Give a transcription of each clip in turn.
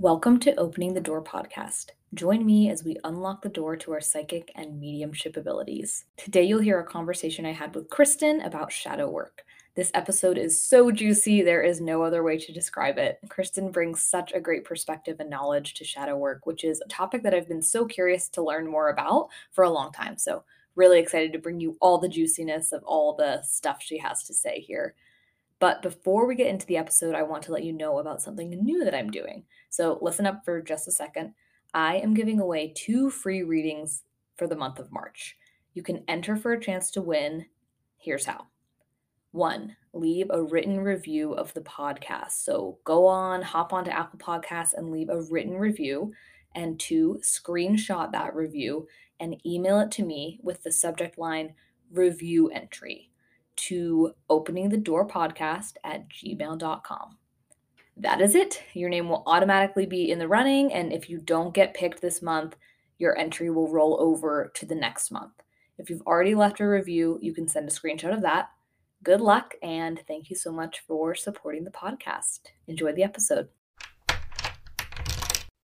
Welcome to Opening the Door podcast. Join me as we unlock the door to our psychic and mediumship abilities. Today, you'll hear a conversation I had with Kristen about shadow work. This episode is so juicy, there is no other way to describe it. Kristen brings such a great perspective and knowledge to shadow work, which is a topic that I've been so curious to learn more about for a long time. So, really excited to bring you all the juiciness of all the stuff she has to say here. But before we get into the episode, I want to let you know about something new that I'm doing. So listen up for just a second. I am giving away two free readings for the month of March. You can enter for a chance to win. Here's how. One, leave a written review of the podcast. So go on, hop onto Apple Podcasts and leave a written review. And two, screenshot that review and email it to me with the subject line review entry to opening the door podcast at gmail.com. That is it. Your name will automatically be in the running. And if you don't get picked this month, your entry will roll over to the next month. If you've already left a review, you can send a screenshot of that. Good luck, and thank you so much for supporting the podcast. Enjoy the episode.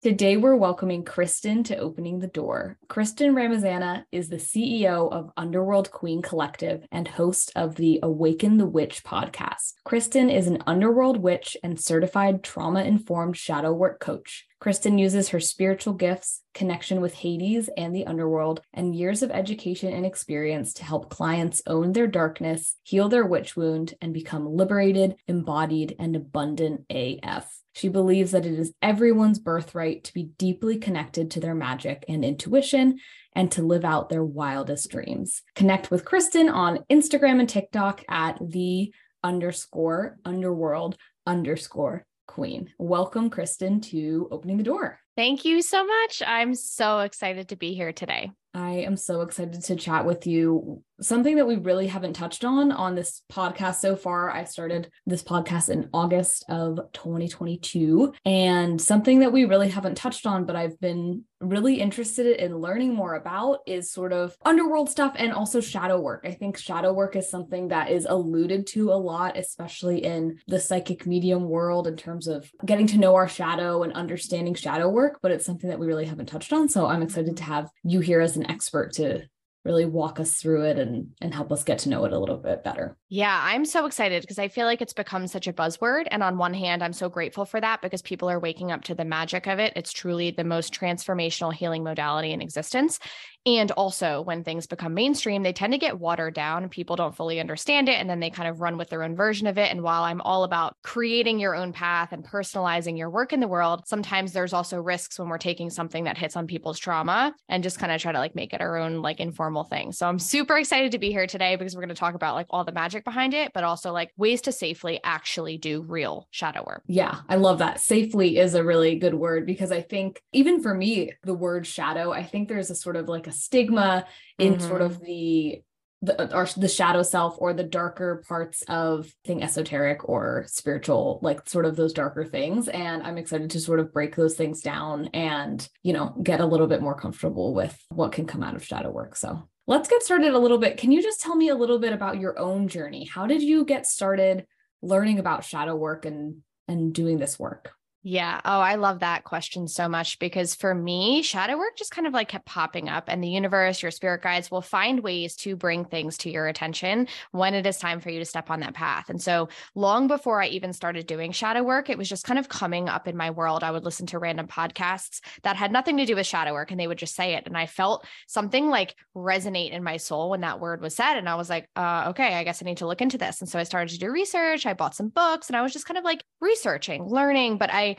Today, we're welcoming Kristen to Opening the Door. Kristen Ramezzana is the CEO of Underworld Queen Collective and host of the Awaken the Witch podcast. Kristen is an underworld witch and certified trauma informed shadow work coach. Kristen uses her spiritual gifts, connection with Hades and the underworld, and years of education and experience to help clients own their darkness, heal their witch wound, and become liberated, embodied, and abundant AF. She believes that it is everyone's birthright to be deeply connected to their magic and intuition and to live out their wildest dreams. Connect with Kristen on Instagram and TikTok at the underscore underworld underscore queen. Welcome, Kristen, to opening the door. Thank you so much. I'm so excited to be here today. I am so excited to chat with you. Something that we really haven't touched on on this podcast so far. I started this podcast in August of 2022, and something that we really haven't touched on, but I've been really interested in learning more about is sort of underworld stuff and also shadow work. I think shadow work is something that is alluded to a lot, especially in the psychic medium world, in terms of getting to know our shadow and understanding shadow work, but it's something that we really haven't touched on. So I'm excited to mm-hmm. have you here as an expert to really walk us through it and and help us get to know it a little bit better. Yeah, I'm so excited because I feel like it's become such a buzzword and on one hand I'm so grateful for that because people are waking up to the magic of it. It's truly the most transformational healing modality in existence. And also, when things become mainstream, they tend to get watered down. People don't fully understand it. And then they kind of run with their own version of it. And while I'm all about creating your own path and personalizing your work in the world, sometimes there's also risks when we're taking something that hits on people's trauma and just kind of try to like make it our own like informal thing. So I'm super excited to be here today because we're going to talk about like all the magic behind it, but also like ways to safely actually do real shadow work. Yeah, I love that. Safely is a really good word because I think even for me, the word shadow, I think there's a sort of like a stigma in mm-hmm. sort of the the or the shadow self or the darker parts of thing esoteric or spiritual like sort of those darker things. And i'm excited to sort of break those things down and you know get a little bit more comfortable with what can come out of shadow work. So let's get started a little bit. Can you just tell me a little bit about your own journey? How did you get started learning about shadow work and and doing this work yeah. Oh, I love that question so much because for me, shadow work just kind of like kept popping up, and the universe, your spirit guides will find ways to bring things to your attention when it is time for you to step on that path. And so, long before I even started doing shadow work, it was just kind of coming up in my world. I would listen to random podcasts that had nothing to do with shadow work, and they would just say it. And I felt something like resonate in my soul when that word was said. And I was like, uh, okay, I guess I need to look into this. And so, I started to do research. I bought some books and I was just kind of like researching, learning, but I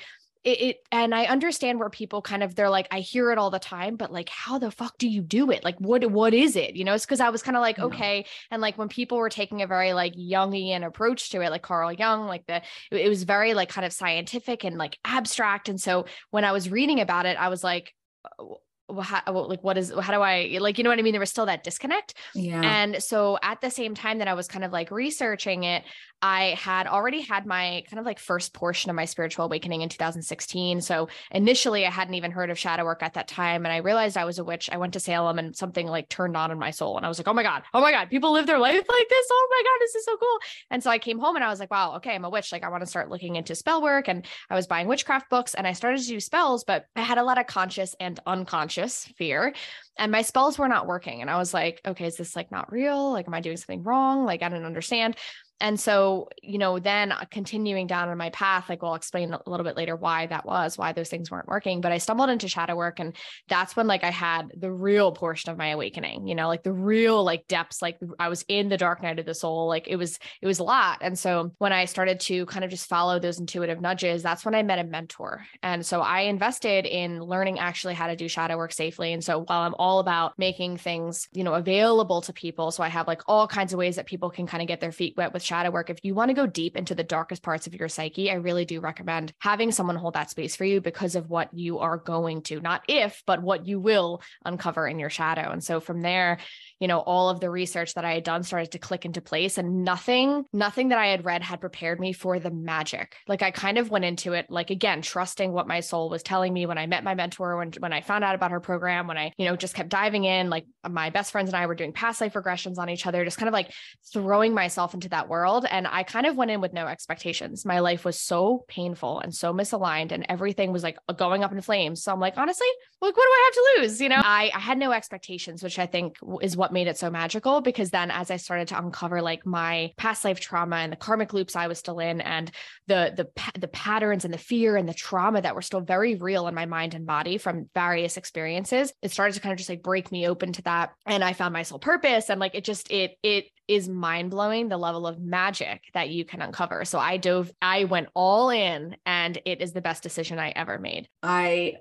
it, it, and I understand where people kind of they're like I hear it all the time but like how the fuck do you do it like what what is it you know it's because I was kind of like yeah. okay and like when people were taking a very like Jungian approach to it like Carl Jung like the it, it was very like kind of scientific and like abstract and so when I was reading about it I was like oh, how, like what is how do I like you know what I mean? There was still that disconnect. Yeah. And so at the same time that I was kind of like researching it, I had already had my kind of like first portion of my spiritual awakening in 2016. So initially I hadn't even heard of shadow work at that time. And I realized I was a witch. I went to Salem and something like turned on in my soul. And I was like, oh my God, oh my God, people live their life like this. Oh my God, this is so cool. And so I came home and I was like, wow, okay, I'm a witch. Like I want to start looking into spell work. And I was buying witchcraft books and I started to do spells, but I had a lot of conscious and unconscious fear and my spells were not working and i was like okay is this like not real? Like am i doing something wrong? Like i don't understand and so, you know, then uh, continuing down on my path, like we'll explain a little bit later why that was, why those things weren't working. But I stumbled into shadow work. And that's when like I had the real portion of my awakening, you know, like the real like depths, like I was in the dark night of the soul. Like it was, it was a lot. And so when I started to kind of just follow those intuitive nudges, that's when I met a mentor. And so I invested in learning actually how to do shadow work safely. And so while I'm all about making things, you know, available to people, so I have like all kinds of ways that people can kind of get their feet wet with shadow work, if you want to go deep into the darkest parts of your psyche, I really do recommend having someone hold that space for you because of what you are going to, not if, but what you will uncover in your shadow. And so from there, you know, all of the research that I had done started to click into place and nothing, nothing that I had read had prepared me for the magic. Like I kind of went into it, like again, trusting what my soul was telling me when I met my mentor, when, when I found out about her program, when I, you know, just kept diving in, like my best friends and I were doing past life regressions on each other, just kind of like throwing myself into that world. And I kind of went in with no expectations. My life was so painful and so misaligned, and everything was like going up in flames. So I'm like, honestly, like, what do I have to lose? You know, I, I had no expectations, which I think is what made it so magical. Because then as I started to uncover like my past life trauma and the karmic loops I was still in, and the the the patterns and the fear and the trauma that were still very real in my mind and body from various experiences, it started to kind of just like break me open to that. And I found my soul purpose. And like it just it it is mind blowing the level of magic that you can uncover. So I dove, I went all in, and it is the best decision I ever made. I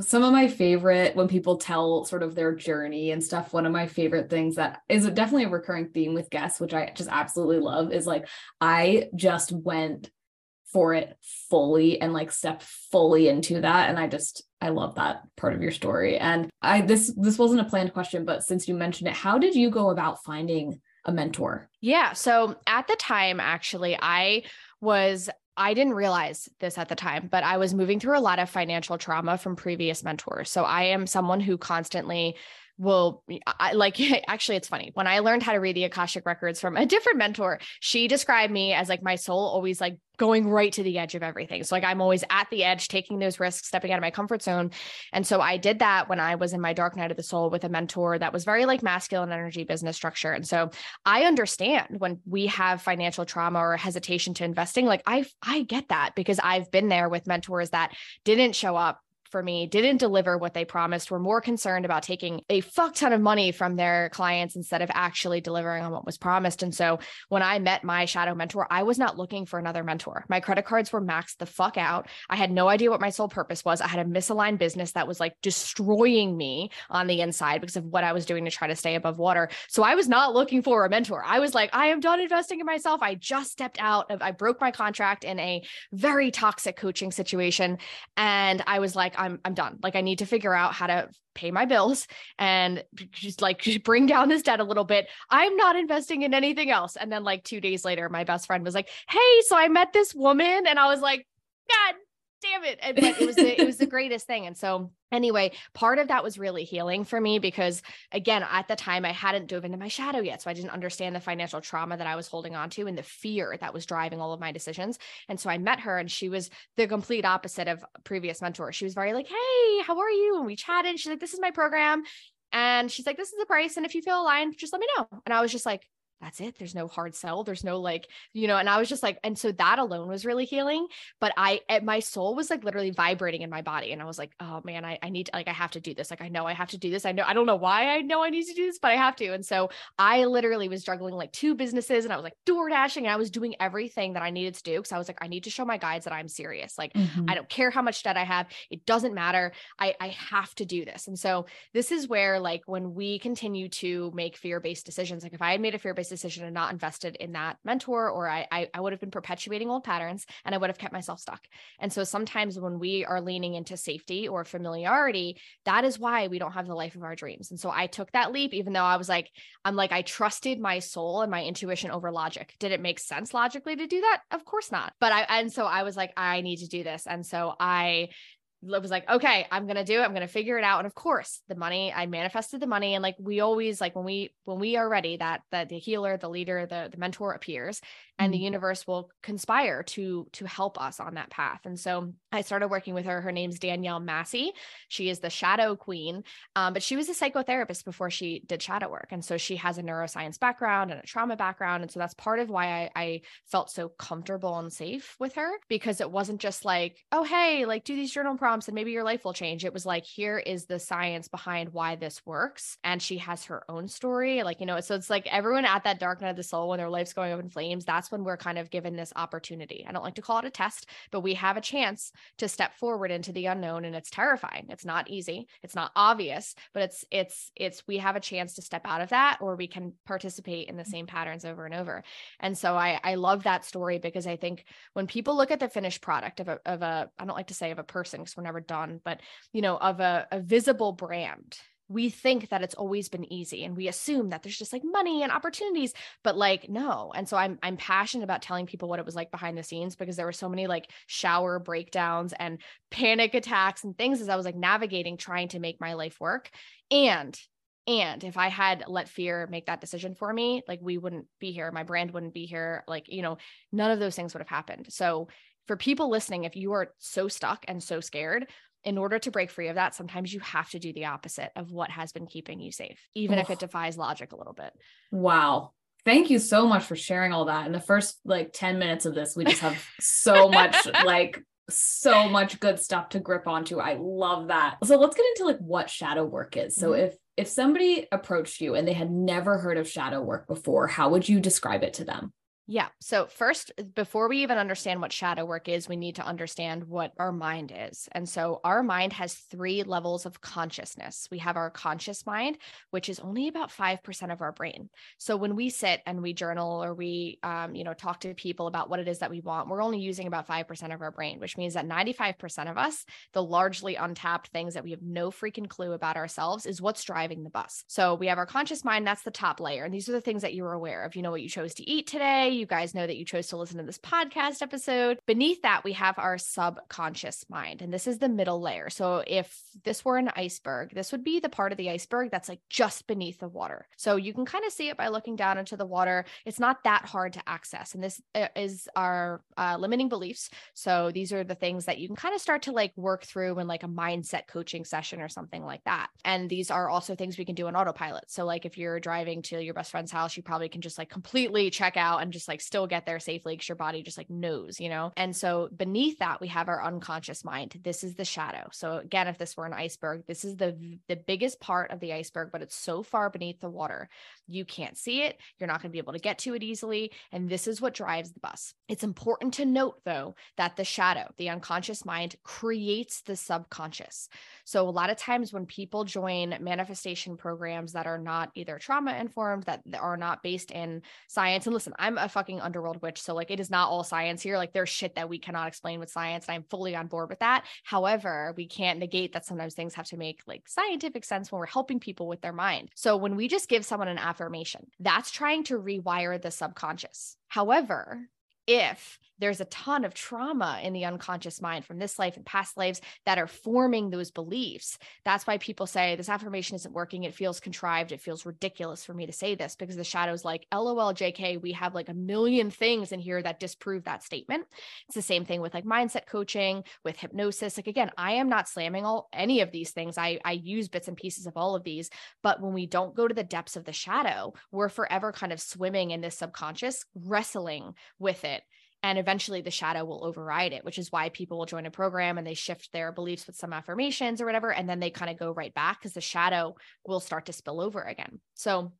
some of my favorite when people tell sort of their journey and stuff one of my favorite things that is definitely a recurring theme with guests which i just absolutely love is like i just went for it fully and like stepped fully into that and i just i love that part of your story and i this this wasn't a planned question but since you mentioned it how did you go about finding a mentor? Yeah. So at the time, actually, I was I didn't realize this at the time, but I was moving through a lot of financial trauma from previous mentors. So I am someone who constantly will I, like actually it's funny. When i learned how to read the akashic records from a different mentor she described me as like my soul always like going right to the edge of everything. So like i'm always at the edge taking those risks stepping out of my comfort zone. And so i did that when i was in my dark night of the soul with a mentor that was very like masculine energy business structure. And so i understand when we have financial trauma or hesitation to investing like i i get that because i've been there with mentors that didn't show up for me didn't deliver what they promised, were more concerned about taking a fuck ton of money from their clients instead of actually delivering on what was promised. And so when I met my shadow mentor, I was not looking for another mentor. My credit cards were maxed the fuck out. I had no idea what my sole purpose was. I had a misaligned business that was like destroying me on the inside because of what I was doing to try to stay above water. So I was not looking for a mentor. I was like, I am done investing in myself. I just stepped out of, I broke my contract in a very toxic coaching situation. And I was like, I'm I'm done. Like I need to figure out how to pay my bills and just like bring down this debt a little bit. I'm not investing in anything else. And then like 2 days later my best friend was like, "Hey, so I met this woman." And I was like, "God damn it. And, but it was the, it was the greatest thing. And so anyway, part of that was really healing for me because again, at the time I hadn't dove into my shadow yet. So I didn't understand the financial trauma that I was holding on to and the fear that was driving all of my decisions. And so I met her and she was the complete opposite of previous mentor. She was very like, Hey, how are you? And we chatted. She's like, this is my program. And she's like, this is the price. And if you feel aligned, just let me know. And I was just like, that's it. There's no hard sell. There's no like, you know, and I was just like, and so that alone was really healing. But I, eh, my soul was like literally vibrating in my body. And I was like, oh man, I, I need, to, like, I have to do this. Like, I know I have to do this. I know, I don't know why I know I need to do this, but I have to. And so I literally was juggling like two businesses and I was like door dashing and I was doing everything that I needed to do. Cause I was like, I need to show my guides that I'm serious. Like, mm-hmm. I don't care how much debt I have. It doesn't matter. I, I have to do this. And so this is where like when we continue to make fear based decisions, like if I had made a fear based decision and not invested in that mentor, or I, I, I would have been perpetuating old patterns and I would have kept myself stuck. And so sometimes when we are leaning into safety or familiarity, that is why we don't have the life of our dreams. And so I took that leap, even though I was like, I'm like, I trusted my soul and my intuition over logic. Did it make sense logically to do that? Of course not. But I, and so I was like, I need to do this. And so I was like, okay, I'm gonna do it. I'm gonna figure it out. And of course, the money, I manifested the money. And like we always like when we when we are ready, that that the healer, the leader, the the mentor appears and mm-hmm. the universe will conspire to to help us on that path. And so I started working with her. Her name's Danielle Massey. She is the shadow queen. Um, but she was a psychotherapist before she did shadow work. And so she has a neuroscience background and a trauma background. And so that's part of why I, I felt so comfortable and safe with her because it wasn't just like, oh, hey, like do these journal prompts and maybe your life will change. It was like, here is the science behind why this works. And she has her own story. Like, you know, so it's like everyone at that dark night of the soul when their life's going up in flames, that's when we're kind of given this opportunity. I don't like to call it a test, but we have a chance to step forward into the unknown and it's terrifying. It's not easy. It's not obvious, but it's it's it's we have a chance to step out of that or we can participate in the same patterns over and over. And so I I love that story because I think when people look at the finished product of a of a I don't like to say of a person because we're never done, but you know, of a, a visible brand we think that it's always been easy and we assume that there's just like money and opportunities but like no. And so i'm i'm passionate about telling people what it was like behind the scenes because there were so many like shower breakdowns and panic attacks and things as i was like navigating trying to make my life work. And and if i had let fear make that decision for me like we wouldn't be here. My brand wouldn't be here. Like you know none of those things would have happened. So for people listening if you are so stuck and so scared in order to break free of that, sometimes you have to do the opposite of what has been keeping you safe, even oh. if it defies logic a little bit. Wow. Thank you so much for sharing all that. In the first like 10 minutes of this, we just have so much like so much good stuff to grip onto. I love that. So let's get into like what shadow work is. So mm-hmm. if if somebody approached you and they had never heard of shadow work before, how would you describe it to them? Yeah. So, first, before we even understand what shadow work is, we need to understand what our mind is. And so, our mind has three levels of consciousness. We have our conscious mind, which is only about 5% of our brain. So, when we sit and we journal or we, um, you know, talk to people about what it is that we want, we're only using about 5% of our brain, which means that 95% of us, the largely untapped things that we have no freaking clue about ourselves, is what's driving the bus. So, we have our conscious mind, that's the top layer. And these are the things that you're aware of. You know what you chose to eat today you guys know that you chose to listen to this podcast episode. Beneath that, we have our subconscious mind, and this is the middle layer. So if this were an iceberg, this would be the part of the iceberg that's like just beneath the water. So you can kind of see it by looking down into the water. It's not that hard to access. And this uh, is our uh, limiting beliefs. So these are the things that you can kind of start to like work through in like a mindset coaching session or something like that. And these are also things we can do on autopilot. So like if you're driving to your best friend's house, you probably can just like completely check out and just just like still get there safely because your body just like knows, you know? And so beneath that, we have our unconscious mind. This is the shadow. So again, if this were an iceberg, this is the the biggest part of the iceberg, but it's so far beneath the water. You can't see it. You're not going to be able to get to it easily. And this is what drives the bus. It's important to note though that the shadow, the unconscious mind creates the subconscious. So a lot of times when people join manifestation programs that are not either trauma informed, that are not based in science, and listen, I'm a fucking underworld witch. So like it is not all science here. Like there's shit that we cannot explain with science. And I'm fully on board with that. However, we can't negate that sometimes things have to make like scientific sense when we're helping people with their mind. So when we just give someone an affirmation, that's trying to rewire the subconscious. However, if there's a ton of trauma in the unconscious mind from this life and past lives that are forming those beliefs. That's why people say this affirmation isn't working. It feels contrived. It feels ridiculous for me to say this because the shadow's like, LOL, JK, we have like a million things in here that disprove that statement. It's the same thing with like mindset coaching, with hypnosis. Like, again, I am not slamming all any of these things. I, I use bits and pieces of all of these. But when we don't go to the depths of the shadow, we're forever kind of swimming in this subconscious, wrestling with it and eventually the shadow will override it which is why people will join a program and they shift their beliefs with some affirmations or whatever and then they kind of go right back because the shadow will start to spill over again. So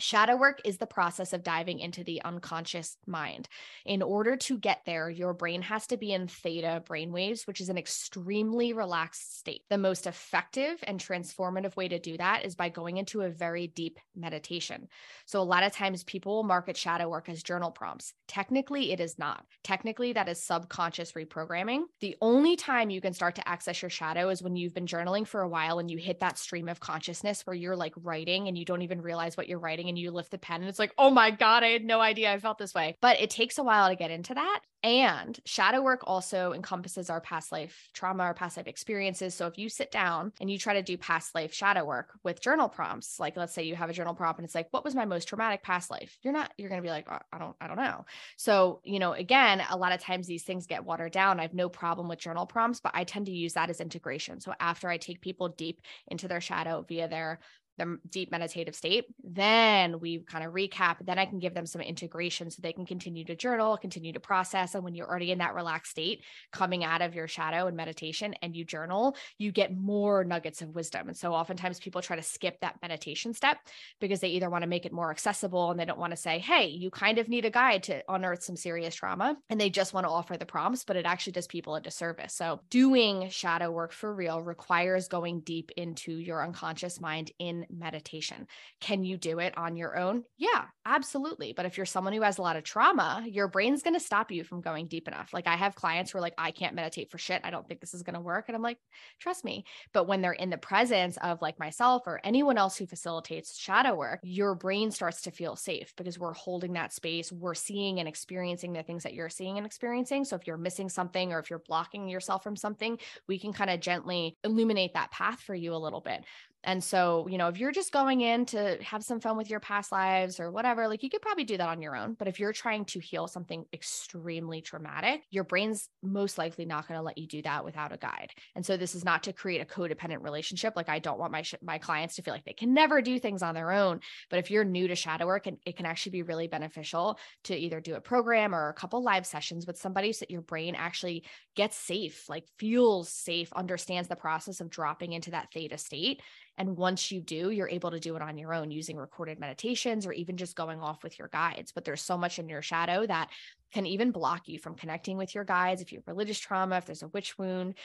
Shadow work is the process of diving into the unconscious mind. In order to get there, your brain has to be in theta brainwaves, which is an extremely relaxed state. The most effective and transformative way to do that is by going into a very deep meditation. So, a lot of times people will market shadow work as journal prompts. Technically, it is not. Technically, that is subconscious reprogramming. The only time you can start to access your shadow is when you've been journaling for a while and you hit that stream of consciousness where you're like writing and you don't even realize what you're writing and you lift the pen and it's like, oh my God, I had no idea I felt this way. But it takes a while to get into that. And shadow work also encompasses our past life trauma, our past life experiences. So if you sit down and you try to do past life shadow work with journal prompts, like let's say you have a journal prompt and it's like, what was my most traumatic past life? You're not, you're going to be like, oh, I don't, I don't know. So, you know, again, a lot of times these things get watered down. I have no problem with journal prompts, but I tend to use that as integration. So after I take people deep into their shadow via their the deep meditative state. Then we kind of recap. Then I can give them some integration so they can continue to journal, continue to process. And when you're already in that relaxed state, coming out of your shadow and meditation and you journal, you get more nuggets of wisdom. And so oftentimes people try to skip that meditation step because they either want to make it more accessible and they don't want to say, hey, you kind of need a guide to unearth some serious trauma. And they just want to offer the prompts, but it actually does people a disservice. So doing shadow work for real requires going deep into your unconscious mind in meditation. Can you do it on your own? Yeah, absolutely. But if you're someone who has a lot of trauma, your brain's going to stop you from going deep enough. Like I have clients who are like, I can't meditate for shit. I don't think this is going to work. And I'm like, trust me. But when they're in the presence of like myself or anyone else who facilitates shadow work, your brain starts to feel safe because we're holding that space. We're seeing and experiencing the things that you're seeing and experiencing. So if you're missing something or if you're blocking yourself from something, we can kind of gently illuminate that path for you a little bit. And so, you know, if you're just going in to have some fun with your past lives or whatever, like you could probably do that on your own. But if you're trying to heal something extremely traumatic, your brain's most likely not going to let you do that without a guide. And so, this is not to create a codependent relationship. Like, I don't want my sh- my clients to feel like they can never do things on their own. But if you're new to shadow work, and it can actually be really beneficial to either do a program or a couple live sessions with somebody so that your brain actually gets safe, like feels safe, understands the process of dropping into that theta state and once you do, you're able to do it on your own using recorded meditations or even just going off with your guides. But there's so much in your shadow that can even block you from connecting with your guides if you have religious trauma, if there's a witch wound.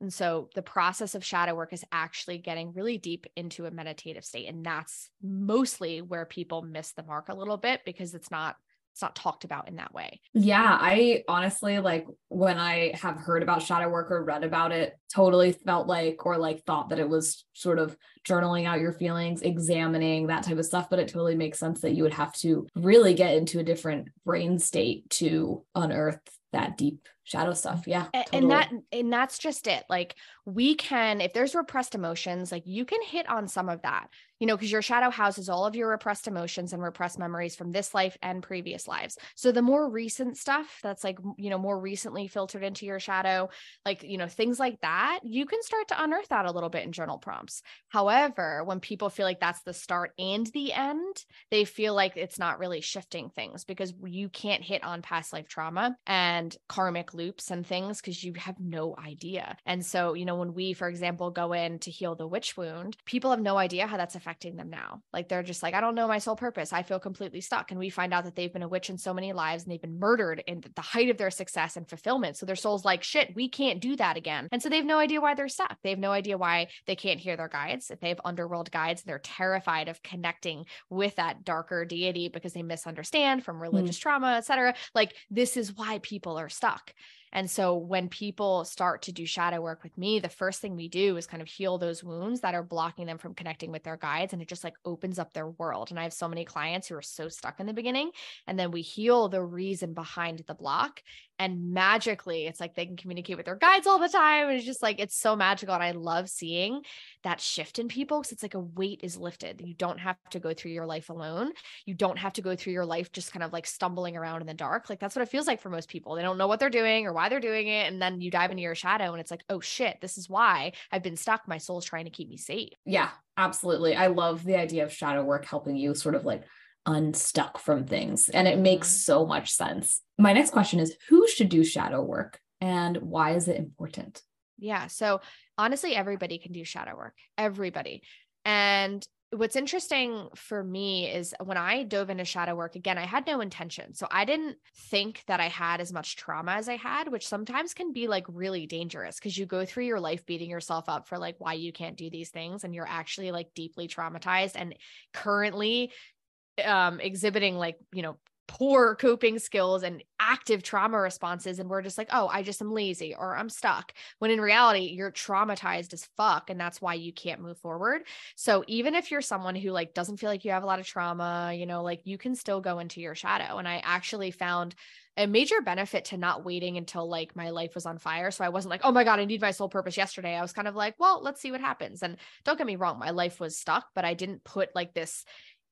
And so the process of shadow work is actually getting really deep into a meditative state. And that's mostly where people miss the mark a little bit because it's not it's not talked about in that way. Yeah, I honestly like when I have heard about shadow work or read about it, totally felt like or like thought that it was sort of journaling out your feelings, examining that type of stuff, but it totally makes sense that you would have to really get into a different brain state to unearth that deep shadow stuff. Yeah. Totally. And that and that's just it. Like we can if there's repressed emotions, like you can hit on some of that you know, because your shadow houses all of your repressed emotions and repressed memories from this life and previous lives. So the more recent stuff that's like, you know, more recently filtered into your shadow, like, you know, things like that, you can start to unearth that a little bit in journal prompts. However, when people feel like that's the start and the end, they feel like it's not really shifting things because you can't hit on past life trauma and karmic loops and things because you have no idea. And so, you know, when we, for example, go in to heal the witch wound, people have no idea how that's affecting affecting them now. Like they're just like, I don't know my sole purpose. I feel completely stuck. And we find out that they've been a witch in so many lives and they've been murdered in the height of their success and fulfillment. So their soul's like, shit, we can't do that again. And so they have no idea why they're stuck. They have no idea why they can't hear their guides. If they have underworld guides, they're terrified of connecting with that darker deity because they misunderstand from religious mm. trauma, et cetera. Like this is why people are stuck. And so when people start to do shadow work with me, the first thing we do is kind of heal those wounds that are blocking them from connecting with their guides. And it just like opens up their world. And I have so many clients who are so stuck in the beginning. And then we heal the reason behind the block and magically it's like they can communicate with their guides all the time and it's just like it's so magical and i love seeing that shift in people because it's like a weight is lifted you don't have to go through your life alone you don't have to go through your life just kind of like stumbling around in the dark like that's what it feels like for most people they don't know what they're doing or why they're doing it and then you dive into your shadow and it's like oh shit this is why i've been stuck my soul's trying to keep me safe. Yeah absolutely i love the idea of shadow work helping you sort of like unstuck from things. And it makes mm-hmm. so much sense. My next question is who should do shadow work and why is it important? Yeah. So honestly, everybody can do shadow work, everybody. And what's interesting for me is when I dove into shadow work, again, I had no intention. So I didn't think that I had as much trauma as I had, which sometimes can be like really dangerous because you go through your life beating yourself up for like why you can't do these things. And you're actually like deeply traumatized and currently um exhibiting like you know poor coping skills and active trauma responses and we're just like oh i just am lazy or i'm stuck when in reality you're traumatized as fuck and that's why you can't move forward so even if you're someone who like doesn't feel like you have a lot of trauma you know like you can still go into your shadow and i actually found a major benefit to not waiting until like my life was on fire. So I wasn't like, oh my God, I need my soul purpose yesterday. I was kind of like, well, let's see what happens. And don't get me wrong, my life was stuck, but I didn't put like this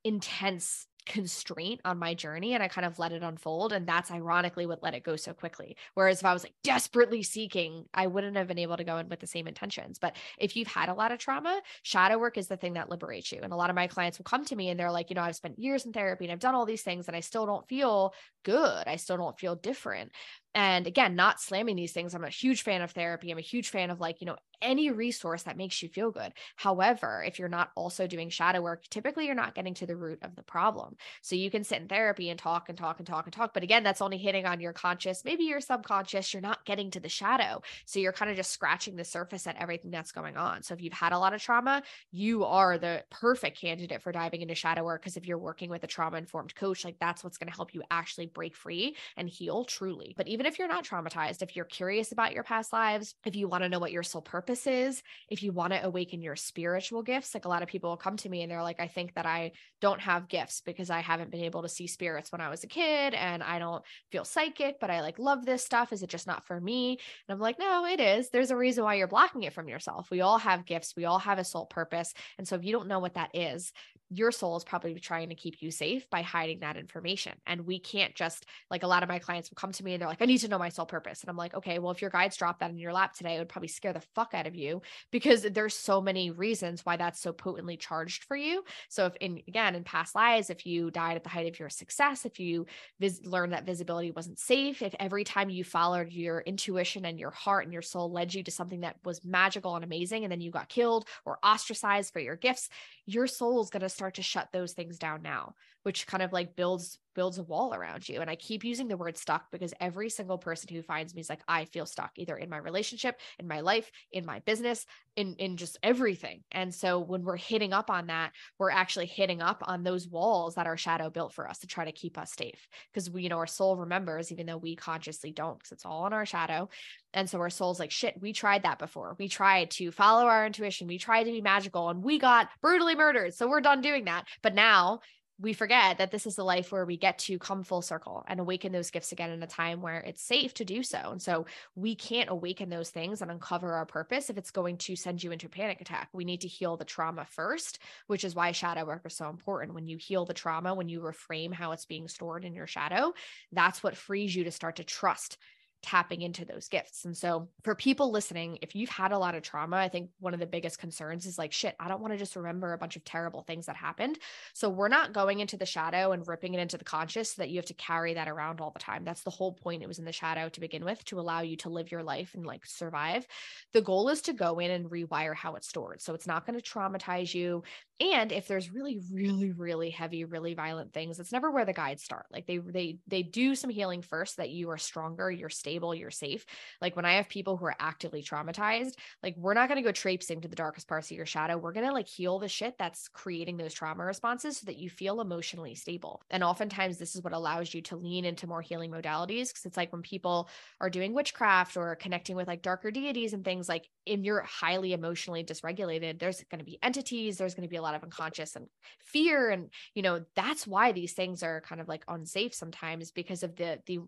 intense constraint on my journey and I kind of let it unfold. And that's ironically what let it go so quickly. Whereas if I was like desperately seeking, I wouldn't have been able to go in with the same intentions. But if you've had a lot of trauma, shadow work is the thing that liberates you. And a lot of my clients will come to me and they're like, you know, I've spent years in therapy and I've done all these things and I still don't feel good. I still don't feel different. And again, not slamming these things. I'm a huge fan of therapy. I'm a huge fan of like, you know, any resource that makes you feel good. However, if you're not also doing shadow work, typically you're not getting to the root of the problem. So you can sit in therapy and talk and talk and talk and talk. But again, that's only hitting on your conscious, maybe your subconscious. You're not getting to the shadow. So you're kind of just scratching the surface at everything that's going on. So if you've had a lot of trauma, you are the perfect candidate for diving into shadow work. Because if you're working with a trauma informed coach, like that's what's going to help you actually break free and heal truly. But even if you're not traumatized, if you're curious about your past lives, if you want to know what your soul purpose is, if you want to awaken your spiritual gifts, like a lot of people will come to me and they're like, I think that I don't have gifts because I haven't been able to see spirits when I was a kid and I don't feel psychic, but I like love this stuff. Is it just not for me? And I'm like, no, it is. There's a reason why you're blocking it from yourself. We all have gifts, we all have a soul purpose. And so if you don't know what that is, your soul is probably trying to keep you safe by hiding that information. And we can't just like a lot of my clients will come to me and they're like, I need to know my soul purpose. And I'm like, okay, well, if your guides drop that in your lap today, it would probably scare the fuck out of you because there's so many reasons why that's so potently charged for you. So if in again in past lives, if you died at the height of your success, if you vis- learned that visibility wasn't safe, if every time you followed your intuition and your heart and your soul led you to something that was magical and amazing, and then you got killed or ostracized for your gifts, your soul is going to start to shut those things down now which kind of like builds builds a wall around you. And i keep using the word stuck because every single person who finds me is like i feel stuck either in my relationship in my life in my business in in just everything. And so when we're hitting up on that we're actually hitting up on those walls that our shadow built for us to try to keep us safe. Because we you know our soul remembers even though we consciously don't because it's all in our shadow. And so our soul's like shit we tried that before. We tried to follow our intuition. We tried to be magical and we got brutally murdered. So we're done doing that. But now we forget that this is the life where we get to come full circle and awaken those gifts again in a time where it's safe to do so. And so we can't awaken those things and uncover our purpose if it's going to send you into a panic attack. We need to heal the trauma first, which is why shadow work is so important. When you heal the trauma, when you reframe how it's being stored in your shadow, that's what frees you to start to trust tapping into those gifts. And so, for people listening, if you've had a lot of trauma, I think one of the biggest concerns is like, shit, I don't want to just remember a bunch of terrible things that happened. So, we're not going into the shadow and ripping it into the conscious so that you have to carry that around all the time. That's the whole point. It was in the shadow to begin with to allow you to live your life and like survive. The goal is to go in and rewire how it's stored. So, it's not going to traumatize you. And if there's really, really, really heavy, really violent things, it's never where the guides start. Like they they they do some healing first so that you are stronger, you're stable, you're safe. Like when I have people who are actively traumatized, like we're not going to go traipsing to the darkest parts of your shadow. We're going to like heal the shit that's creating those trauma responses so that you feel emotionally stable. And oftentimes this is what allows you to lean into more healing modalities because it's like when people are doing witchcraft or connecting with like darker deities and things like in you're highly emotionally dysregulated, there's going to be entities, there's going to be a lot of unconscious and fear and you know that's why these things are kind of like unsafe sometimes because of the the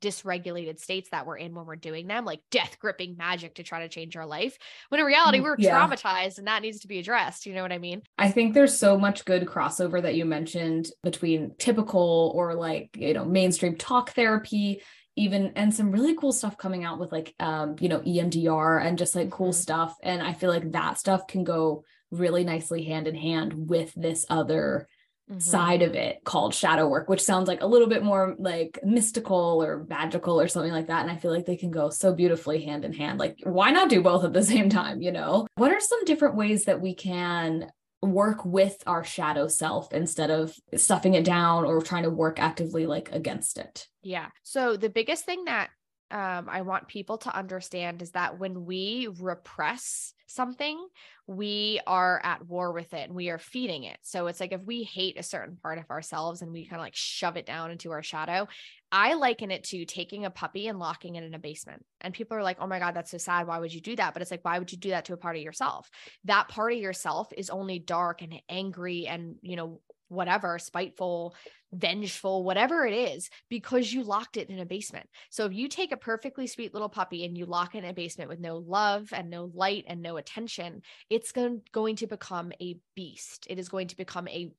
dysregulated states that we're in when we're doing them, like death gripping magic to try to change our life. When in reality, mm, we're yeah. traumatized and that needs to be addressed. You know what I mean? I think there's so much good crossover that you mentioned between typical or like, you know, mainstream talk therapy even and some really cool stuff coming out with like um you know EMDR and just like cool mm-hmm. stuff and I feel like that stuff can go really nicely hand in hand with this other mm-hmm. side of it called shadow work which sounds like a little bit more like mystical or magical or something like that and I feel like they can go so beautifully hand in hand like why not do both at the same time you know what are some different ways that we can work with our shadow self instead of stuffing it down or trying to work actively like against it. Yeah. So the biggest thing that um, I want people to understand is that when we repress something, we are at war with it and we are feeding it. So it's like if we hate a certain part of ourselves and we kind of like shove it down into our shadow, I liken it to taking a puppy and locking it in a basement. And people are like, oh my God, that's so sad. Why would you do that? But it's like, why would you do that to a part of yourself? That part of yourself is only dark and angry and, you know, whatever, spiteful, vengeful, whatever it is, because you locked it in a basement. So if you take a perfectly sweet little puppy and you lock it in a basement with no love and no light and no attention, it's going, going to become a beast. It is going to become a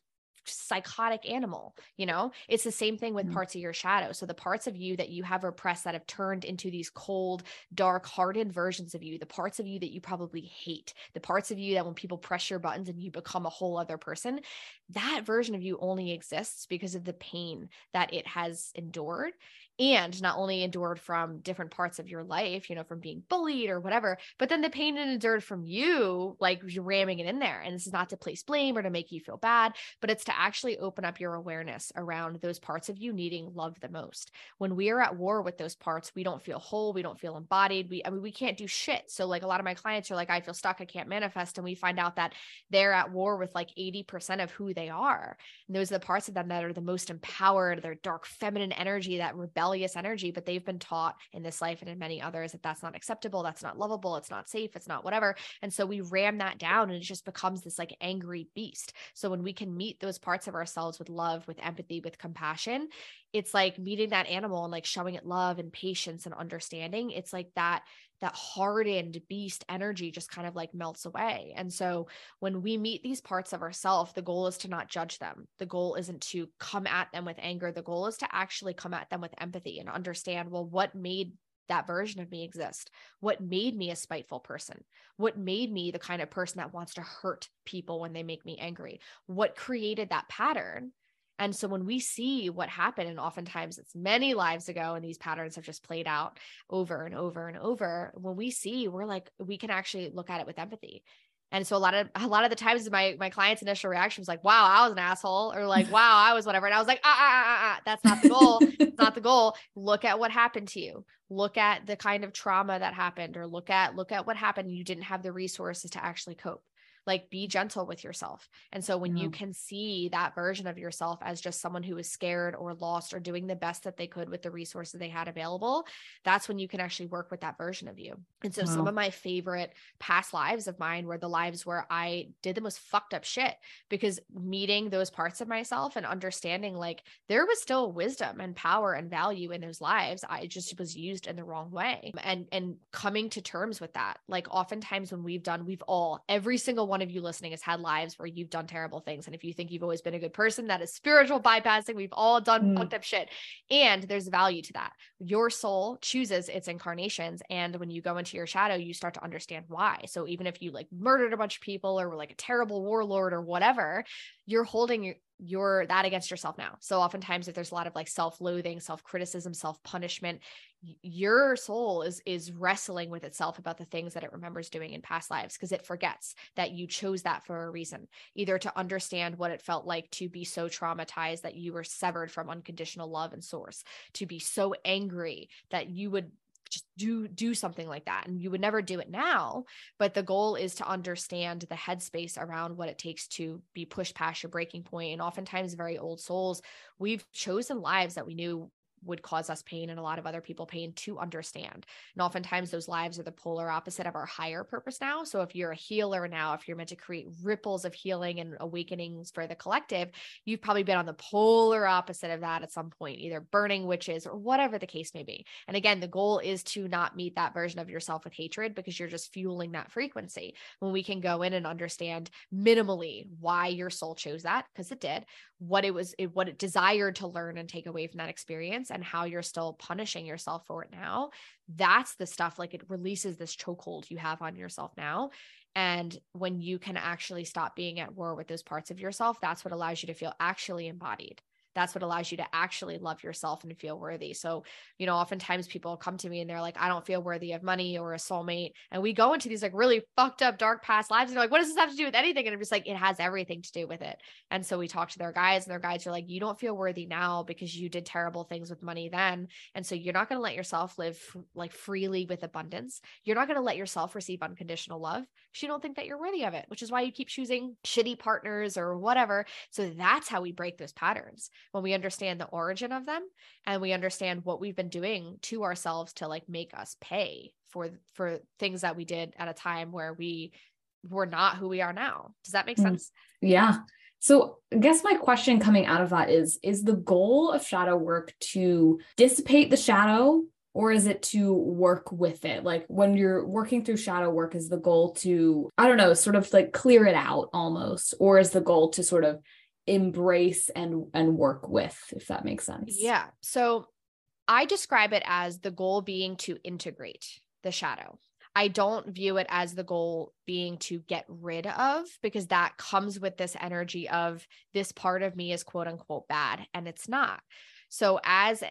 psychotic animal you know it's the same thing with mm-hmm. parts of your shadow so the parts of you that you have repressed that have turned into these cold dark hardened versions of you the parts of you that you probably hate the parts of you that when people press your buttons and you become a whole other person that version of you only exists because of the pain that it has endured and not only endured from different parts of your life, you know, from being bullied or whatever, but then the pain it endured from you, like ramming it in there. And this is not to place blame or to make you feel bad, but it's to actually open up your awareness around those parts of you needing love the most. When we are at war with those parts, we don't feel whole, we don't feel embodied. We, I mean, we can't do shit. So, like a lot of my clients are like, I feel stuck, I can't manifest. And we find out that they're at war with like 80% of who they are. And those are the parts of them that are the most empowered, their dark feminine energy, that rebellious energy, but they've been taught in this life and in many others that that's not acceptable, that's not lovable, it's not safe, it's not whatever. And so we ram that down and it just becomes this like angry beast. So when we can meet those parts of ourselves with love, with empathy, with compassion, it's like meeting that animal and like showing it love and patience and understanding. It's like that that hardened beast energy just kind of like melts away. And so when we meet these parts of ourselves, the goal is to not judge them. The goal isn't to come at them with anger. The goal is to actually come at them with empathy and understand, well, what made that version of me exist? What made me a spiteful person? What made me the kind of person that wants to hurt people when they make me angry? What created that pattern? And so when we see what happened, and oftentimes it's many lives ago, and these patterns have just played out over and over and over, when we see, we're like, we can actually look at it with empathy. And so a lot of a lot of the times my my client's initial reaction was like, wow, I was an asshole, or like, wow, I was whatever. And I was like, ah, ah, ah, ah. that's not the goal. it's not the goal. Look at what happened to you. Look at the kind of trauma that happened, or look at look at what happened. You didn't have the resources to actually cope like be gentle with yourself. And so when yeah. you can see that version of yourself as just someone who is scared or lost or doing the best that they could with the resources they had available, that's when you can actually work with that version of you. And so wow. some of my favorite past lives of mine were the lives where I did the most fucked up shit because meeting those parts of myself and understanding like there was still wisdom and power and value in those lives. I just was used in the wrong way. And and coming to terms with that. Like oftentimes when we've done, we've all every single one of you listening has had lives where you've done terrible things. And if you think you've always been a good person, that is spiritual bypassing. We've all done mm. fucked up shit. And there's value to that. Your soul chooses its incarnations. And when you go into your shadow, you start to understand why. So even if you like murdered a bunch of people or were like a terrible warlord or whatever, you're holding your you're that against yourself now. So oftentimes if there's a lot of like self-loathing, self-criticism, self-punishment, your soul is is wrestling with itself about the things that it remembers doing in past lives because it forgets that you chose that for a reason, either to understand what it felt like to be so traumatized that you were severed from unconditional love and source, to be so angry that you would just do do something like that and you would never do it now but the goal is to understand the headspace around what it takes to be pushed past your breaking point and oftentimes very old souls we've chosen lives that we knew would cause us pain and a lot of other people pain to understand. And oftentimes those lives are the polar opposite of our higher purpose now. So if you're a healer now, if you're meant to create ripples of healing and awakenings for the collective, you've probably been on the polar opposite of that at some point, either burning witches or whatever the case may be. And again, the goal is to not meet that version of yourself with hatred because you're just fueling that frequency. When we can go in and understand minimally why your soul chose that, because it did, what it was, it, what it desired to learn and take away from that experience and how you're still punishing yourself for it now, that's the stuff like it releases this chokehold you have on yourself now. And when you can actually stop being at war with those parts of yourself, that's what allows you to feel actually embodied. That's what allows you to actually love yourself and feel worthy. So, you know, oftentimes people come to me and they're like, I don't feel worthy of money or a soulmate. And we go into these like really fucked up, dark past lives. And they're like, what does this have to do with anything? And I'm just like, it has everything to do with it. And so we talk to their guides, and their guides are like, you don't feel worthy now because you did terrible things with money then. And so you're not going to let yourself live like freely with abundance. You're not going to let yourself receive unconditional love because you don't think that you're worthy of it, which is why you keep choosing shitty partners or whatever. So that's how we break those patterns when we understand the origin of them and we understand what we've been doing to ourselves to like make us pay for for things that we did at a time where we were not who we are now. Does that make mm. sense? Yeah. So, I guess my question coming out of that is is the goal of shadow work to dissipate the shadow or is it to work with it like when you're working through shadow work is the goal to i don't know sort of like clear it out almost or is the goal to sort of embrace and and work with if that makes sense. Yeah. So i describe it as the goal being to integrate the shadow. I don't view it as the goal being to get rid of because that comes with this energy of this part of me is quote unquote bad and it's not. So as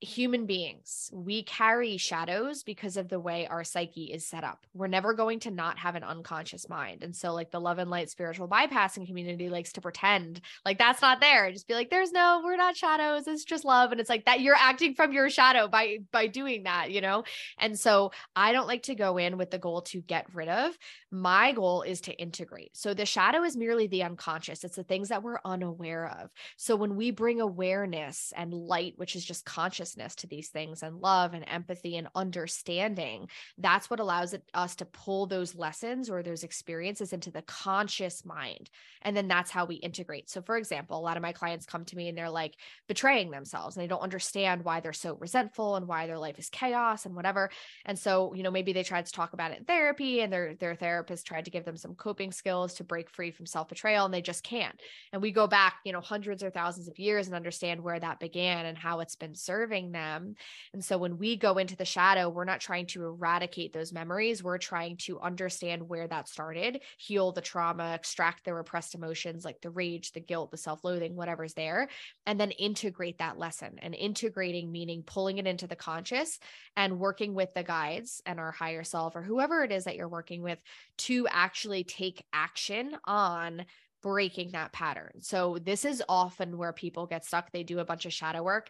human beings, we carry shadows because of the way our psyche is set up. We're never going to not have an unconscious mind. And so, like, the love and light spiritual bypassing community likes to pretend like that's not there. Just be like, there's no, we're not shadows. It's just love. And it's like that you're acting from your shadow by by doing that, you know? And so I don't like to go in with the goal to get rid of. My goal is to integrate. So the shadow is merely the unconscious, it's the things that we're unaware of. So when we bring awareness and light, which is just conscious to these things and love and empathy and understanding that's what allows it, us to pull those lessons or those experiences into the conscious mind. And then that's how we integrate. So for example a lot of my clients come to me and they're like betraying themselves and they don't understand why they're so resentful and why their life is chaos and whatever. And so you know maybe they tried to talk about it in therapy and their their therapist tried to give them some coping skills to break free from self-betrayal and they just can't. And we go back you know hundreds or thousands of years and understand where that began and how it's been serving them. And so when we go into the shadow, we're not trying to eradicate those memories. We're trying to understand where that started, heal the trauma, extract the repressed emotions like the rage, the guilt, the self loathing, whatever's there, and then integrate that lesson. And integrating meaning pulling it into the conscious and working with the guides and our higher self or whoever it is that you're working with to actually take action on breaking that pattern. So this is often where people get stuck. They do a bunch of shadow work,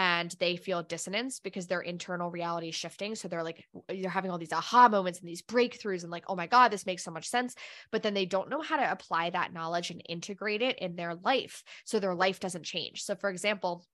and they feel dissonance because their internal reality is shifting. So they're like, they're having all these aha moments and these breakthroughs and like, oh my God, this makes so much sense. But then they don't know how to apply that knowledge and integrate it in their life. So their life doesn't change. So, for example,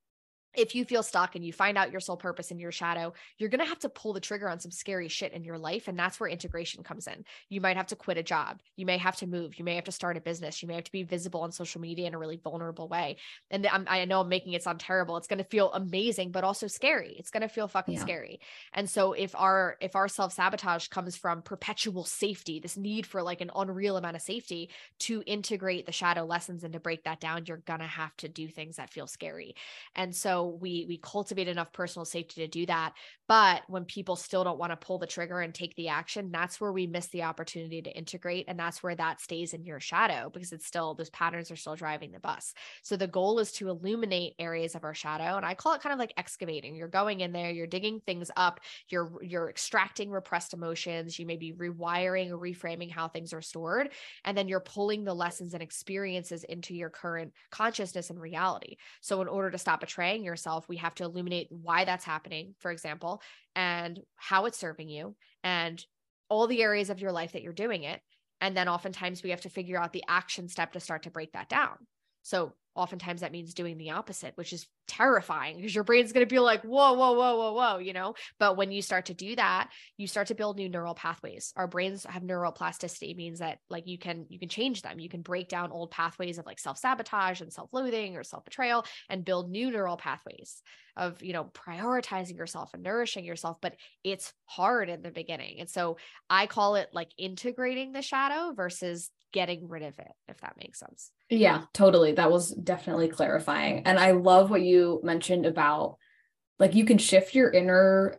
if you feel stuck and you find out your soul purpose in your shadow, you're going to have to pull the trigger on some scary shit in your life. And that's where integration comes in. You might have to quit a job. You may have to move. You may have to start a business. You may have to be visible on social media in a really vulnerable way. And I'm, i know I'm making it sound terrible. It's going to feel amazing, but also scary. It's going to feel fucking yeah. scary. And so if our, if our self sabotage comes from perpetual safety, this need for like an unreal amount of safety to integrate the shadow lessons and to break that down, you're going to have to do things that feel scary. And so we we cultivate enough personal safety to do that but when people still don't want to pull the trigger and take the action that's where we miss the opportunity to integrate and that's where that stays in your shadow because it's still those patterns are still driving the bus. So the goal is to illuminate areas of our shadow and i call it kind of like excavating. You're going in there you're digging things up you're you're extracting repressed emotions you may be rewiring or reframing how things are stored and then you're pulling the lessons and experiences into your current consciousness and reality. So in order to stop betraying yourself, we have to illuminate why that's happening, for example, and how it's serving you and all the areas of your life that you're doing it. And then oftentimes we have to figure out the action step to start to break that down. So oftentimes that means doing the opposite, which is terrifying because your brain's going to be like, whoa, whoa, whoa, whoa, whoa, you know? But when you start to do that, you start to build new neural pathways. Our brains have neuroplasticity means that like you can, you can change them. You can break down old pathways of like self-sabotage and self-loathing or self-betrayal and build new neural pathways of, you know, prioritizing yourself and nourishing yourself. But it's hard in the beginning. And so I call it like integrating the shadow versus getting rid of it, if that makes sense. Yeah, totally. That was definitely clarifying. And I love what you mentioned about like you can shift your inner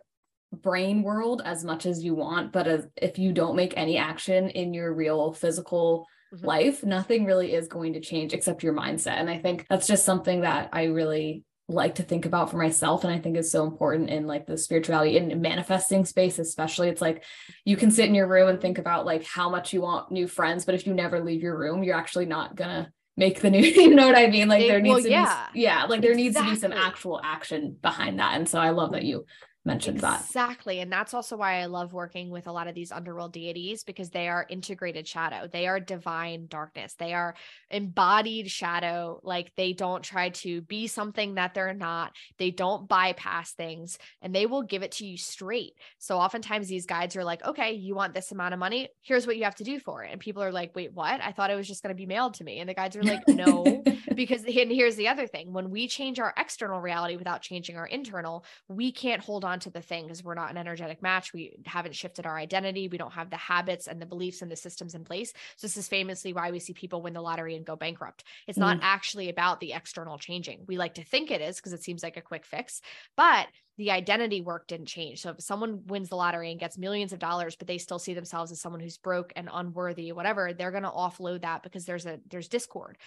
brain world as much as you want, but as, if you don't make any action in your real physical mm-hmm. life, nothing really is going to change except your mindset. And I think that's just something that I really like to think about for myself and i think is so important in like the spirituality and manifesting space especially it's like you can sit in your room and think about like how much you want new friends but if you never leave your room you're actually not gonna make the new you know what i mean like there needs well, to yeah. be yeah like there exactly. needs to be some actual action behind that and so i love that you mentioned exactly. that. Exactly. And that's also why I love working with a lot of these underworld deities because they are integrated shadow. They are divine darkness. They are embodied shadow. Like they don't try to be something that they're not. They don't bypass things and they will give it to you straight. So oftentimes these guides are like, okay, you want this amount of money? Here's what you have to do for it. And people are like, wait, what? I thought it was just going to be mailed to me. And the guides are like, no, because and here's the other thing when we change our external reality without changing our internal, we can't hold on to the thing because we're not an energetic match. We haven't shifted our identity. We don't have the habits and the beliefs and the systems in place. So this is famously why we see people win the lottery and go bankrupt. It's mm not actually about the external changing. We like to think it is because it seems like a quick fix, but the identity work didn't change. So if someone wins the lottery and gets millions of dollars, but they still see themselves as someone who's broke and unworthy, whatever, they're going to offload that because there's a there's discord.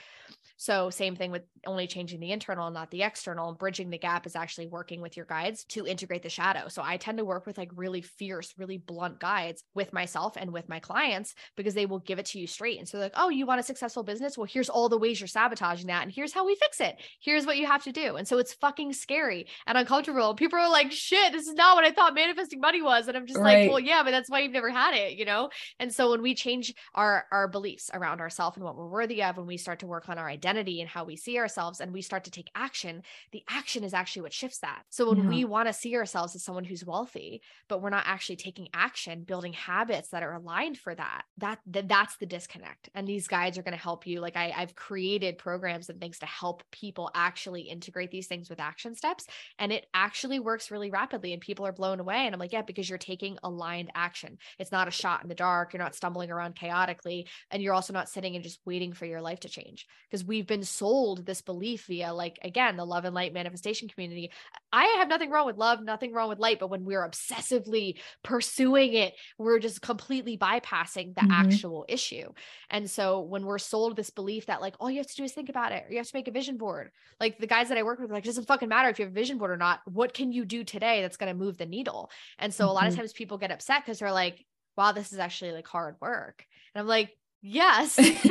So same thing with only changing the internal and not the external. Bridging the gap is actually working with your guides to integrate the shadow. So I tend to work with like really fierce, really blunt guides with myself and with my clients because they will give it to you straight. And so like, oh, you want a successful business? Well, here's all the ways you're sabotaging that, and here's how we fix it. Here's what you have to do. And so it's fucking scary and uncomfortable. People are like, shit, this is not what I thought manifesting money was. And I'm just right. like, well, yeah, but that's why you've never had it, you know? And so when we change our our beliefs around ourselves and what we're worthy of, when we start to work on our identity and how we see ourselves and we start to take action, the action is actually what shifts that. So when yeah. we want to see ourselves as someone who's wealthy, but we're not actually taking action, building habits that are aligned for that, that, that that's the disconnect. And these guides are going to help you. Like I, I've created programs and things to help people actually integrate these things with action steps. And it actually works really rapidly and people are blown away. And I'm like, yeah, because you're taking aligned action. It's not a shot in the dark. You're not stumbling around chaotically. And you're also not sitting and just waiting for your life to change because we've been sold this belief via, like, again, the love and light manifestation community. I have nothing wrong with love, nothing wrong with light. But when we're obsessively pursuing it, we're just completely bypassing the mm-hmm. actual issue. And so when we're sold this belief that, like, all you have to do is think about it, or you have to make a vision board, like the guys that I work with, like, it doesn't fucking matter if you have a vision board or not. What can you do today that's going to move the needle. And so mm-hmm. a lot of mm-hmm. times people get upset because they're like, wow, this is actually like hard work. And I'm like, yes, yes,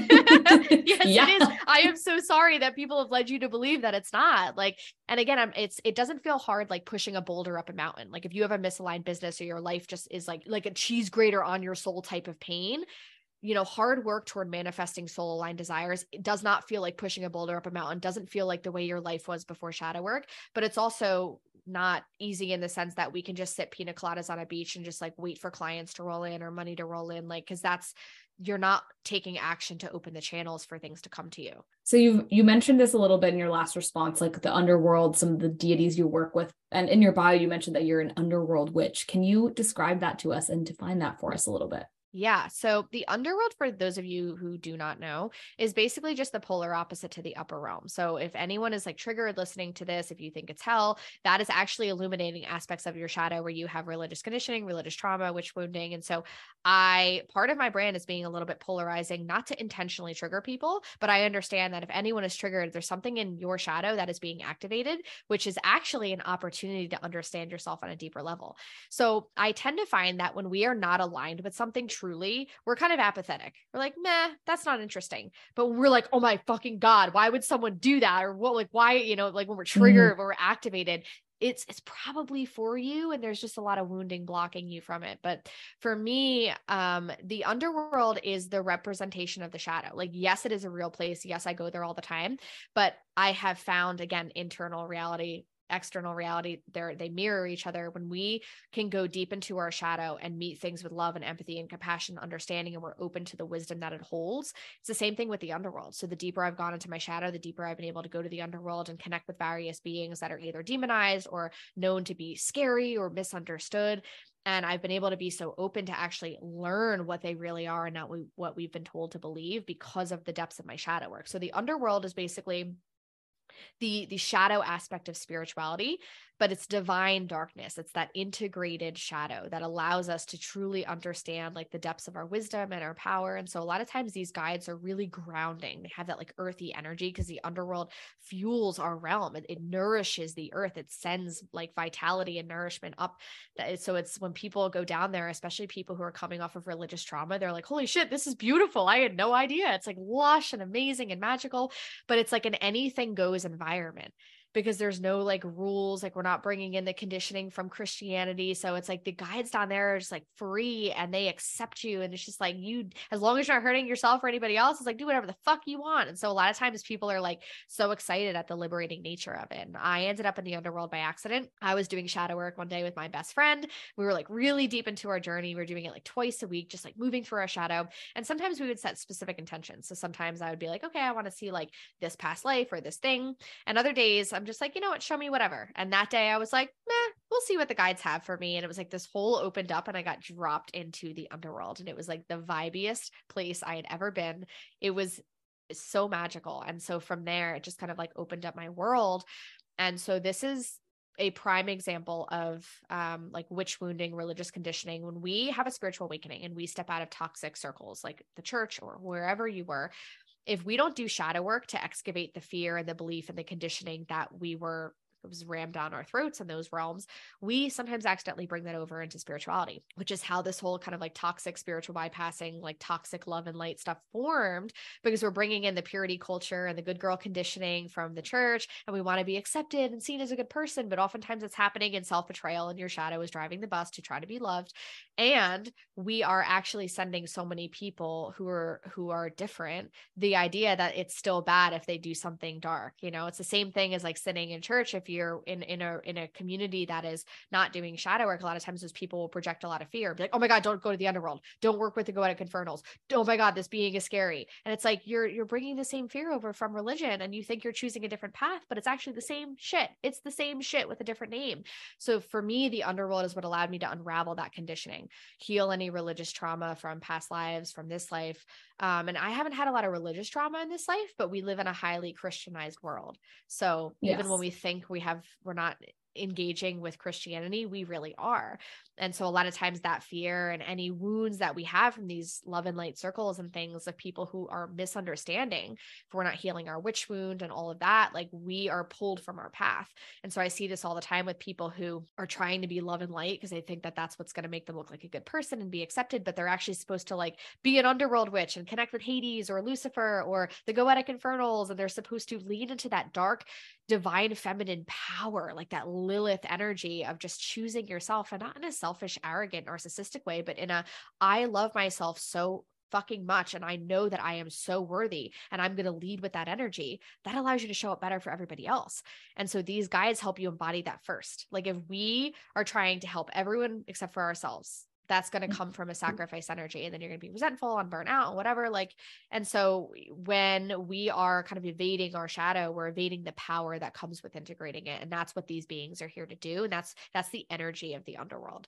yeah. it is. I am so sorry that people have led you to believe that it's not like, and again, I'm, it's, it doesn't feel hard like pushing a boulder up a mountain. Like if you have a misaligned business or your life just is like, like a cheese grater on your soul type of pain, you know, hard work toward manifesting soul aligned desires it does not feel like pushing a boulder up a mountain, doesn't feel like the way your life was before shadow work, but it's also not easy in the sense that we can just sit pina coladas on a beach and just like wait for clients to roll in or money to roll in like cuz that's you're not taking action to open the channels for things to come to you. So you you mentioned this a little bit in your last response like the underworld some of the deities you work with and in your bio you mentioned that you're an underworld witch. Can you describe that to us and define that for us a little bit? Yeah. So the underworld, for those of you who do not know, is basically just the polar opposite to the upper realm. So if anyone is like triggered listening to this, if you think it's hell, that is actually illuminating aspects of your shadow where you have religious conditioning, religious trauma, witch wounding. And so I, part of my brand is being a little bit polarizing, not to intentionally trigger people, but I understand that if anyone is triggered, there's something in your shadow that is being activated, which is actually an opportunity to understand yourself on a deeper level. So I tend to find that when we are not aligned with something, truly, we're kind of apathetic. We're like, meh, that's not interesting. But we're like, oh my fucking God, why would someone do that? Or what, like, why, you know, like when we're mm-hmm. triggered, mm. when we're activated, it's it's probably for you and there's just a lot of wounding blocking you from it but for me um the underworld is the representation of the shadow like yes it is a real place yes i go there all the time but i have found again internal reality external reality they they mirror each other. When we can go deep into our shadow and meet things with love and empathy and compassion and understanding and we're open to the wisdom that it holds it's the same thing with the underworld. So the deeper i've gone into my shadow the deeper i've been able to go to the underworld and connect with various beings that are either demonized or known to be scary or misunderstood. And I've been able to be so open to actually learn what they really are and not we, what we've been told to believe because of the depths of my shadow work. So the underworld is basically the the shadow aspect of spirituality but it's divine darkness. It's that integrated shadow that allows us to truly understand like the depths of our wisdom and our power. And so a lot of times these guides are really grounding. They have that like earthy energy because the underworld fuels our realm. It, it, nourishes the earth. It sends like vitality and nourishment up. So it's when people go down there especially people who are coming off of religious trauma they're like holy shit this is beautiful. I had no idea. It's like lush and amazing and magical but it's like an anything goes environment because there's no like rules like we're not bringing in the conditioning from christianity. So it's like the guides down there are just like free and they accept you. And it's just like you as long as you're not hurting yourself or anybody else it's like do whatever the fuck you want. And so a lot of times people are like so excited at the liberating nature of it. And i ended up in the underworld by accident. I was doing shadow work one day with my best friend. We were like really deep into our journey. We are doing it like twice a week just like moving through our shadow. And sometimes we would set specific intentions. So sometimes i would be like okay i want to see like this past life or this thing. And other days I'm just like, you know what, show me whatever. And that day I was like, meh, we'll see what the guides have for me. And it was like this hole opened up and I got dropped into the underworld. And it was like the vibiest place I had ever been. It was so magical. And so from there, it just kind of like opened up my world. And so this is a prime example of um, like witch wounding religious conditioning when we have a spiritual awakening and we step out of toxic circles like the church or wherever you were if we don't do shadow work to excavate the fear and the belief and the conditioning that we were was rammed down our throats in those realms, we sometimes accidentally bring that over into spirituality, which is how this whole kind of like toxic spiritual bypassing, like toxic love and light stuff formed because we're bringing in the purity culture and the good girl conditioning from the church. And we want to be accepted and seen as a good person. But oftentimes it's happening in self betrayal, and your shadow is driving the bus to try to be loved. And we are actually sending so many people who are who are different the idea that it's still bad if they do something dark. You know, it's the same thing as like sitting in church if you're in in a in a community that is not doing shadow work, a lot of times those people will project a lot of fear. Be like, oh my God, don't go to the underworld. Don't work with the goetic infernals. Oh my God, this being is scary. And it's like you're you're bringing the same fear over from religion, and you think you're choosing a different path, but it's actually the same shit. It's the same shit with a different name. So for me, the underworld is what allowed me to unravel that conditioning, heal any religious trauma from past lives, from this life. Um, and I haven't had a lot of religious trauma in this life, but we live in a highly Christianized world. So yes. even when we think we have, we're not engaging with Christianity, we really are. And so a lot of times that fear and any wounds that we have from these love and light circles and things of people who are misunderstanding, if we're not healing our witch wound and all of that, like we are pulled from our path. And so I see this all the time with people who are trying to be love and light because they think that that's what's going to make them look like a good person and be accepted, but they're actually supposed to like be an underworld witch and connect with Hades or Lucifer or the Goetic Infernals. And they're supposed to lean into that dark, divine feminine power, like that Lilith energy of just choosing yourself and not in a self selfish, arrogant, narcissistic way, but in a I love myself so fucking much and I know that I am so worthy and I'm going to lead with that energy, that allows you to show up better for everybody else. And so these guides help you embody that first. Like if we are trying to help everyone except for ourselves, that's going to mm. come from a sacrifice energy and then you're going to be resentful and burn out and whatever like and so when we are kind of evading our shadow we're evading the power that comes with integrating it and that's what these beings are here to do and that's that's the energy of the underworld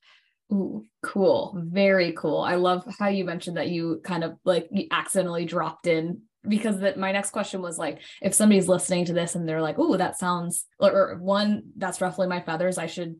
Ooh, cool. Very cool. I love how you mentioned that you kind of like accidentally dropped in because that my next question was like if somebody's listening to this and they're like, "Oh, that sounds or, or one that's roughly my feathers, I should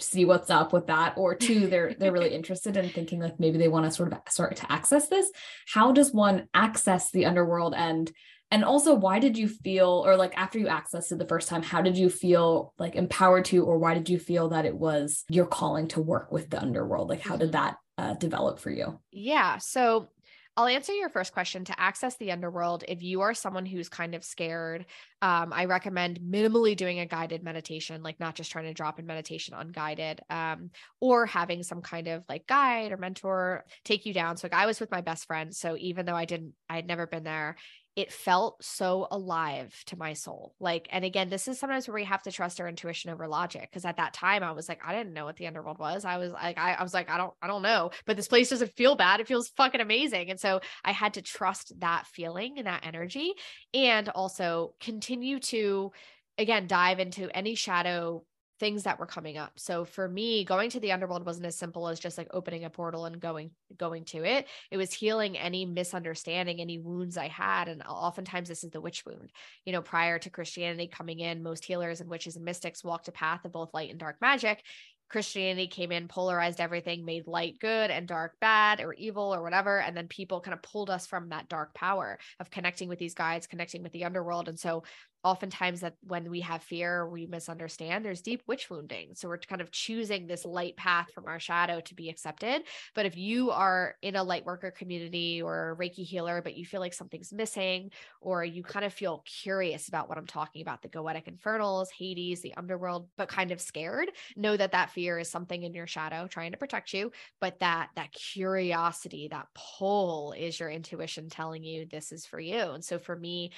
see what's up with that or two they're they're really interested in thinking like maybe they want to sort of start to access this. How does one access the underworld? And and also why did you feel or like after you accessed it the first time how did you feel like empowered to or why did you feel that it was your calling to work with the underworld? Like how did mm-hmm. that uh, develop for you? Yeah so I'll answer your first question to access the underworld. If you are someone who's kind of scared, um, I recommend minimally doing a guided meditation, like not just trying to drop in meditation unguided, um, or having some kind of like guide or mentor take you down. So, like, I was with my best friend. So, even though I didn't, I had never been there, it felt so alive to my soul. Like, and again, this is sometimes where we have to trust our intuition over logic. Cause at that time I was like, I didn't know what the underworld was. I was like, I, I was like, I don't, I don't know, but this place doesn't feel bad. It feels fucking amazing. And so I had to trust that feeling and that energy and also continue to, again, dive into any shadow things that were coming up. So for me, going to the underworld wasn't as simple as just like opening a portal and going going to it. It was healing any misunderstanding, any wounds I had and oftentimes this is the witch wound. You know, prior to Christianity coming in, most healers and witches and mystics walked a path of both light and dark magic. Christianity came in, polarized everything, made light good and dark bad or evil or whatever. And then people kind of pulled us from that dark power of connecting with these guides, connecting with the underworld. And so oftentimes that when we have fear we misunderstand there's deep witch wounding. So we're kind of choosing this light path from our shadow to be accepted. But if you are in a light worker community or a reiki healer but you feel like something's missing or you kind of feel curious about what i'm talking about the goetic infernals hades the underworld but kind of scared know that that fear is something in your shadow trying to protect you. But that that curiosity that pull is your intuition telling you this is for you. And so for me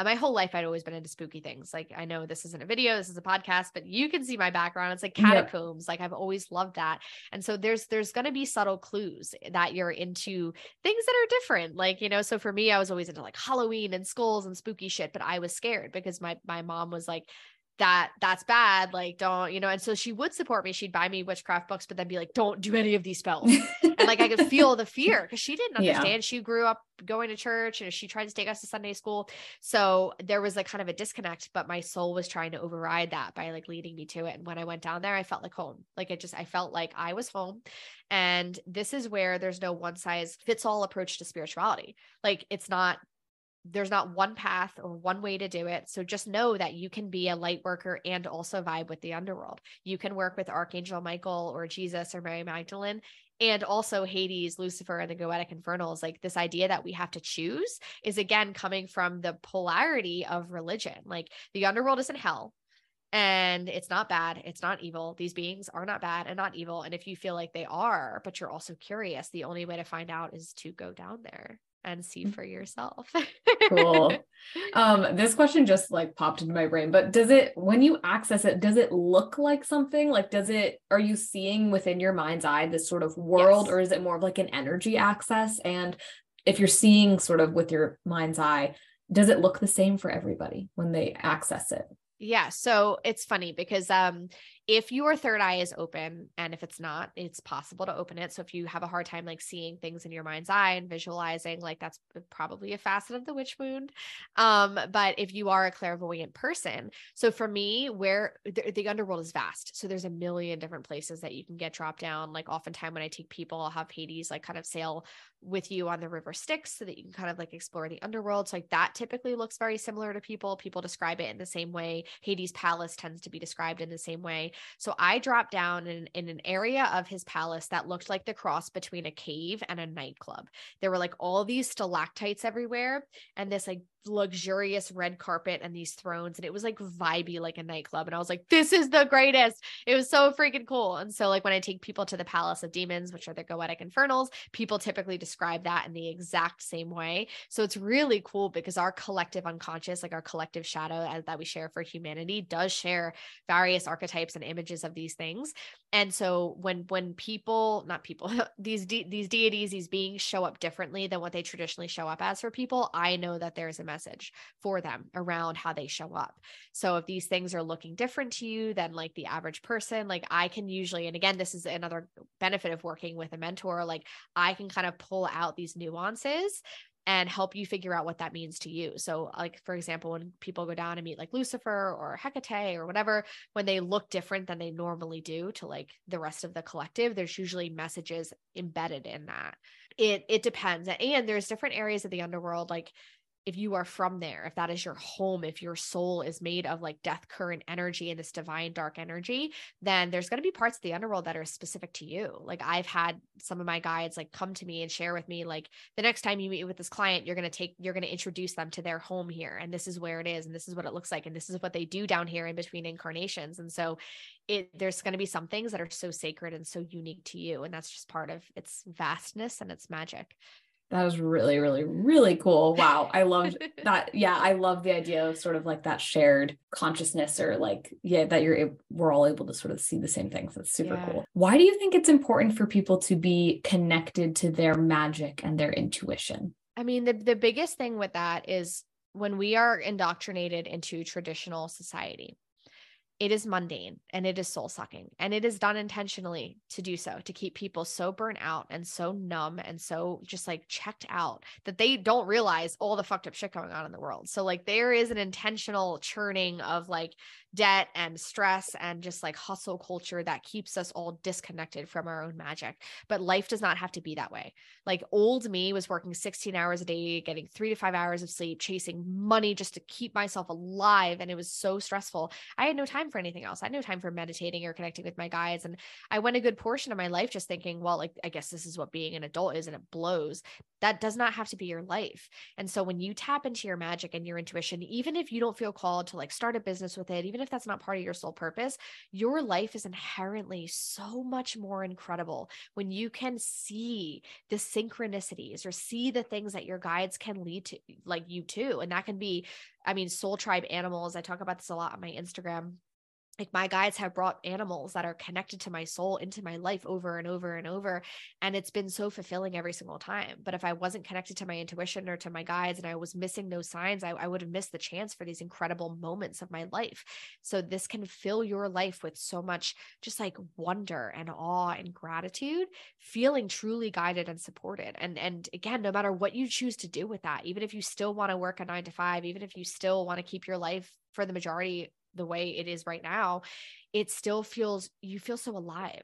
uh, my whole life I'd always been into spooky things. Like I know this isn't a video, this is a podcast, but you can see my background. It's like catacombs. Yep. Like I've always loved that. And so there's there's going to be subtle clues that you're into things that are different. Like, you know, so for me I was always into like Halloween and skulls and spooky shit, but I was scared because my my mom was like that that's bad like don't you know and so she would support me. She'd buy me witchcraft books but then be like don't do any of these spells. And like i could feel the fear because she didn't understand. Yeah. she grew up going to church and she tried to take us to sunday school. So there was like kind of a disconnect but my soul was trying to override that by like leading me to it. And when i went down there i felt like home. Like it just i felt like i was home. And this is where there's no one size fits all approach to spirituality. Like it's not there's not one path or one way to do it. So just know that you can be a light worker and also vibe with the underworld. You can work with Archangel Michael or Jesus or Mary Magdalene and also Hades, Lucifer, and the Goetic Infernals. Like this idea that we have to choose is again coming from the polarity of religion. Like the underworld isn't hell and it's not bad. It's not evil. These beings are not bad and not evil. And if you feel like they are, but you're also curious, the only way to find out is to go down there and see mm. for yourself. cool. Um, this question just like popped into my brain, but does it, when you access it, does it look like something? Like, does it, are you seeing within your mind's eye this sort of world, yes. or is it more of like an energy access? And if you're seeing sort of with your mind's eye, does it look the same for everybody when they access it? Yeah. So it's funny because um if your third eye is open and if it's not it's possible to open it. So if you have a hard time like seeing things in your mind's eye and visualizing like that's probably a facet of the witch wound. Um but if you are a clairvoyant person so for me where the, the underworld is vast. So there's a million different places that you can get dropped down. Like oftentimes when i take people i'll have hades like kind of sail with you on the river styx so that you can kind of like explore the underworld. So like that typically looks very similar to people. People describe it in the same way. Hades palace tends to be described in the same way so I dropped down in, in an area of his palace that looked like the cross between a cave and a nightclub. There were like all these stalactites everywhere and this like luxurious red carpet and these thrones and it was like vibey like a nightclub and I was like this is the greatest. It was so freaking cool and so like when I take people to the palace of demons which are the goetic infernals people typically describe that in the exact same way. So it's really cool because our collective unconscious like our collective shadow uh, that we share for humanity does share various archetypes and images of these things. And so when when people not people these de- these deities these beings show up differently than what they traditionally show up as for people i know that there's a message for them around how they show up. So if these things are looking different to you than like the average person, like I can usually, and again, this is another benefit of working with a mentor, like I can kind of pull out these nuances and help you figure out what that means to you. So, like, for example, when people go down and meet like Lucifer or Hecate or whatever, when they look different than they normally do to like the rest of the collective, there's usually messages embedded in that. It it depends. And there's different areas of the underworld, like if you are from there, if that is your home, if your soul is made of like death current energy and this divine dark energy, then there's going to be parts of the underworld that are specific to you. Like I've had some of my guides like come to me and share with me like the next time you meet with this client, you're going to take you're going to introduce them to their home here and this is where it is and this is what it looks like and this is what they do down here in between incarnations. And so it there's going to be some things that are so sacred and so unique to you and that's just part of its vastness and its magic. That was really, really, really cool. Wow. I loved that. Yeah. I love the idea of sort of like that shared consciousness or like, yeah, that you're, we're all able to sort of see the same things. That's super yeah. cool. Why do you think it's important for people to be connected to their magic and their intuition? I mean, the, the biggest thing with that is when we are indoctrinated into traditional society, it is mundane and it is soul sucking and it is done intentionally to do so to keep people so burnt out and so numb and so just like checked out that they don't realize all the fucked up shit going on in the world. So like there is an intentional churning of like debt and stress and just like hustle culture that keeps us all disconnected from our own magic. But life does not have to be that way. Like old me was working 16 hours a day, getting three to five hours of sleep, chasing money just to keep myself alive. And it was so stressful. I had no time for anything else. I had no time for meditating or connecting with my guides. And I went a good portion of my life just thinking, well, like, I guess this is what being an adult is and it blows. That does not have to be your life. And so when you tap into your magic and your intuition, even if you don't feel called to like start a business with it, even even if that's not part of your soul purpose, your life is inherently so much more incredible when you can see the synchronicities or see the things that your guides can lead to, like you too. And that can be, I mean, soul tribe animals. I talk about this a lot on my Instagram like my guides have brought animals that are connected to my soul into my life over and over and over and it's been so fulfilling every single time. But if i wasn't connected to my intuition or to my guides and i was missing those signs I, I, would have missed the chance for these incredible moments of my life. So this can fill your life with so much just like wonder and awe and gratitude feeling truly guided and supported. And and again no matter what you choose to do with that even if you still want to work a nine to five even if you still want to keep your life for the majority the way it is right now, it still feels you feel so alive.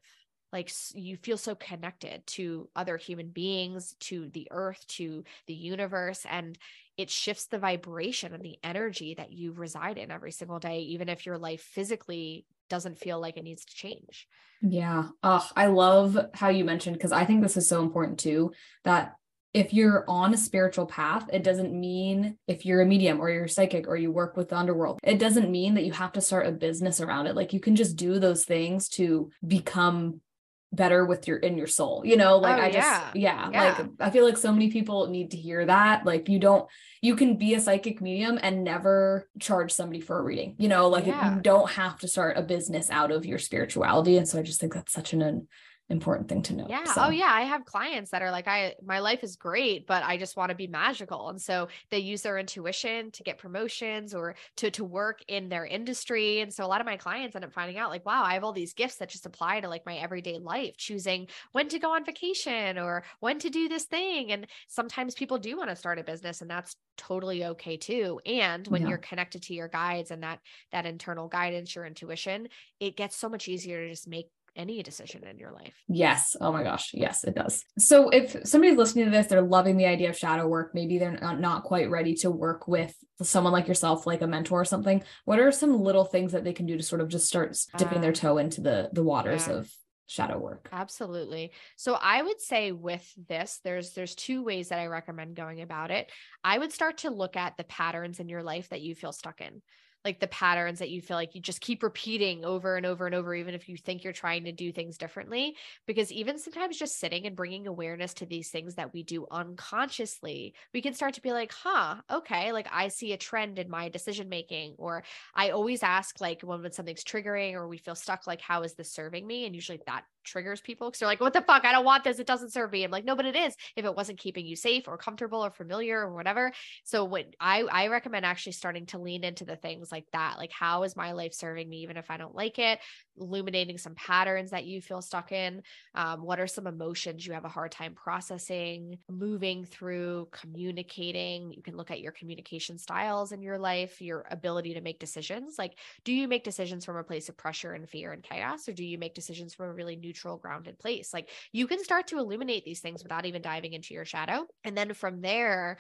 Like you feel so connected to other human beings, to the earth, to the universe. And it shifts the vibration and the energy that you reside in every single day, even if your life physically doesn't feel like it needs to change. Yeah. Oh, I love how you mentioned because I think this is so important too that if you're on a spiritual path, it doesn't mean if you're a medium or you're psychic or you work with the underworld, it doesn't mean that you have to start a business around it. Like you can just do those things to become better with your in your soul you know like oh, i just yeah. yeah like i feel like so many people need to hear that like you don't you can be a psychic medium and never charge somebody for a reading you know like yeah. you don't have to start a business out of your spirituality and so i just think that's such an important thing to know. Yeah. Oh, so. Oh yeah. I have clients that are like, I my life is great, but I just want to be magical. And so they use their intuition to get promotions or to to work in their industry. And so a lot of my clients end up finding out like, wow, I have all these gifts that just apply to like my everyday life, choosing when to go on vacation or when to do this thing. And sometimes people do want to start a business and that's totally okay too. And when yeah. you're connected to your guides and that that internal guidance, your intuition, it gets so much easier to just make any decision in your life. Yes. Oh my gosh. Yes, it does. So if somebody's listening to this, they're loving the idea of shadow work. Maybe they're not, not quite ready to work with someone like yourself, like a mentor or something. What are some little things that they can do to sort of just start dipping uh, their toe into the the waters of shadow work absolutely so i would say with this there's there's two ways that i recommend going about it i would start to look at the patterns in your life that you feel stuck in like the patterns that you feel like you just keep repeating over and over and over, even if you think you're trying to do things differently. Because even sometimes just sitting and bringing awareness to these things that we do unconsciously, we can start to be like, huh, okay, like I see a trend in my decision making. Or I always ask, like, when, when something's triggering or we feel stuck, like, how is this serving me? And usually that triggers people because they're like, what the fuck? I don't want this. It doesn't serve me. I'm like, no, but it is if it wasn't keeping you safe or comfortable or familiar or whatever. So what I, I recommend actually starting to lean into the things like that. Like, how is my life serving me, even if I don't like it? Illuminating some patterns that you feel stuck in. Um, what are some emotions you have a hard time processing, moving through, communicating? You can look at your communication styles in your life, your ability to make decisions. Like, do you make decisions from a place of pressure and fear and chaos, or do you make decisions from a really neutral neutral, grounded place. Like you can start to illuminate these things without even diving into your shadow. And then from there,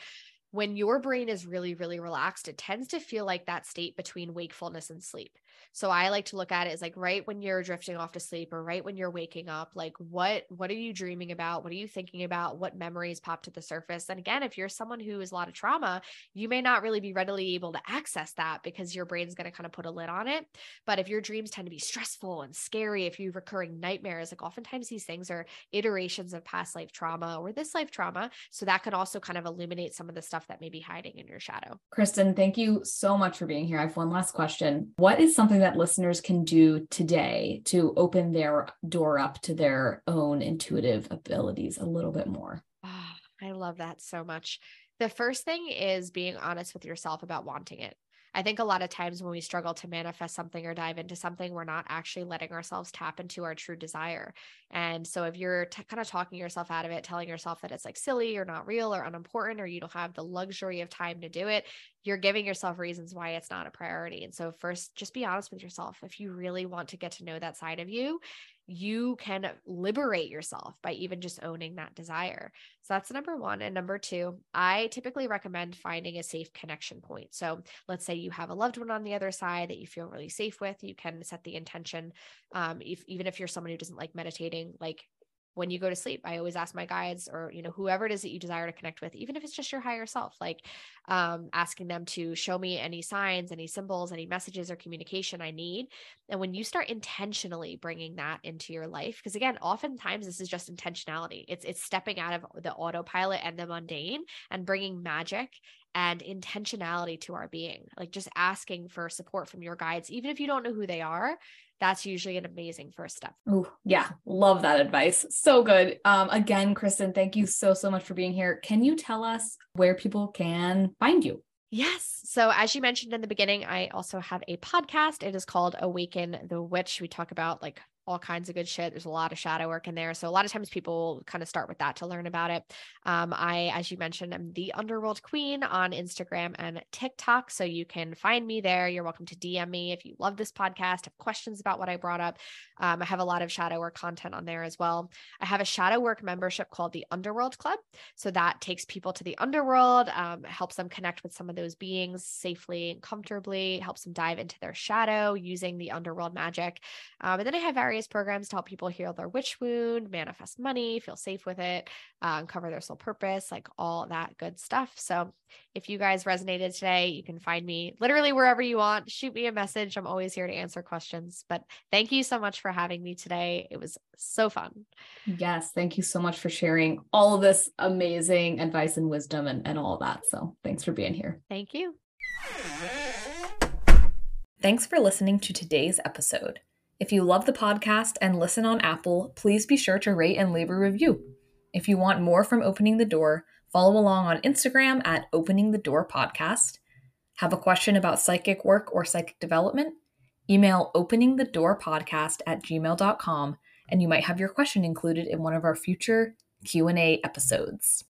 when your brain is really, really relaxed, it tends to feel like that state between wakefulness and sleep. So I like to look at it as like right when you're drifting off to sleep or right when you're waking up, like what what are you dreaming about? What are you thinking about? What memories pop to the surface? And again, if you're someone who has a lot of trauma, you may not really be readily able to access that because your brain's going to kind of put a lid on it. But if your dreams tend to be stressful and scary, if you recurring nightmares, like oftentimes these things are iterations of past life trauma or this life trauma. So that can also kind of illuminate some of the stuff that may be hiding in your shadow. Kristen, thank you so much for being here. I have one last question. What is something that that listeners can do today to open their door up to their own intuitive abilities a little bit more? Oh, I love that so much. The first thing is being honest with yourself about wanting it. I think a lot of times when we struggle to manifest something or dive into something, we're not actually letting ourselves tap into our true desire. And so if you're t- kind of talking yourself out of it, telling yourself that it's like silly or not real or unimportant, or you don't have the luxury of time to do it, you're giving yourself reasons why it's not a priority. And so, first, just be honest with yourself. If you really want to get to know that side of you, you can liberate yourself by even just owning that desire. So that's number one. And number two, I typically recommend finding a safe connection point. So let's say you have a loved one on the other side that you feel really safe with, you can set the intention. Um, if, even if you're someone who doesn't like meditating, like when you go to sleep i always ask my guides or you know whoever it is that you desire to connect with even if it's just your higher self like um, asking them to show me any signs any symbols any messages or communication i need. And when you start intentionally bringing that into your life because again oftentimes this is just intentionality. It's it's stepping out of the autopilot and the mundane and bringing magic and intentionality to our being like just asking for support from your guides even if you don't know who they are that's usually an amazing first step. Oh, yeah. Love that advice. So good. Um, again, Kristen, thank you so, so much for being here. Can you tell us where people can find you? Yes. So, as you mentioned in the beginning, I also have a podcast. It is called Awaken the Witch. We talk about like all kinds of good shit. There's a lot of shadow work in there. So a lot of times people kind of start with that to learn about it. Um, I, as you mentioned, I'm the Underworld Queen on Instagram and TikTok. So you can find me there. You're welcome to DM me if you love this podcast, have questions about what I brought up. Um, I have a lot of shadow work content on there as well. I have a shadow work membership called the Underworld Club. So that takes people to the underworld, um, helps them connect with some of those beings safely and comfortably, helps them dive into their shadow using the underworld magic. Um, and then I have various various programs to help people heal their witch wound, manifest money, feel safe with it, uh, uncover their soul purpose, like all that good stuff. So if you guys resonated today, you can find me literally wherever you want. Shoot me a message. I'm always here to answer questions. But thank you so much for having me today. It was so fun. Yes. Thank you so much for sharing all of this amazing advice and wisdom and, and all that. So thanks for being here. Thank you. Thanks for listening to today's episode. If you love the podcast and listen on Apple, please be sure to rate and leave a review. If you want more from Opening the Door, follow along on Instagram at Opening the Door Podcast. Have a question about psychic work or psychic development? Email openingthedoorpodcast at gmail.com and you might have your question included in one of our future Q&A episodes.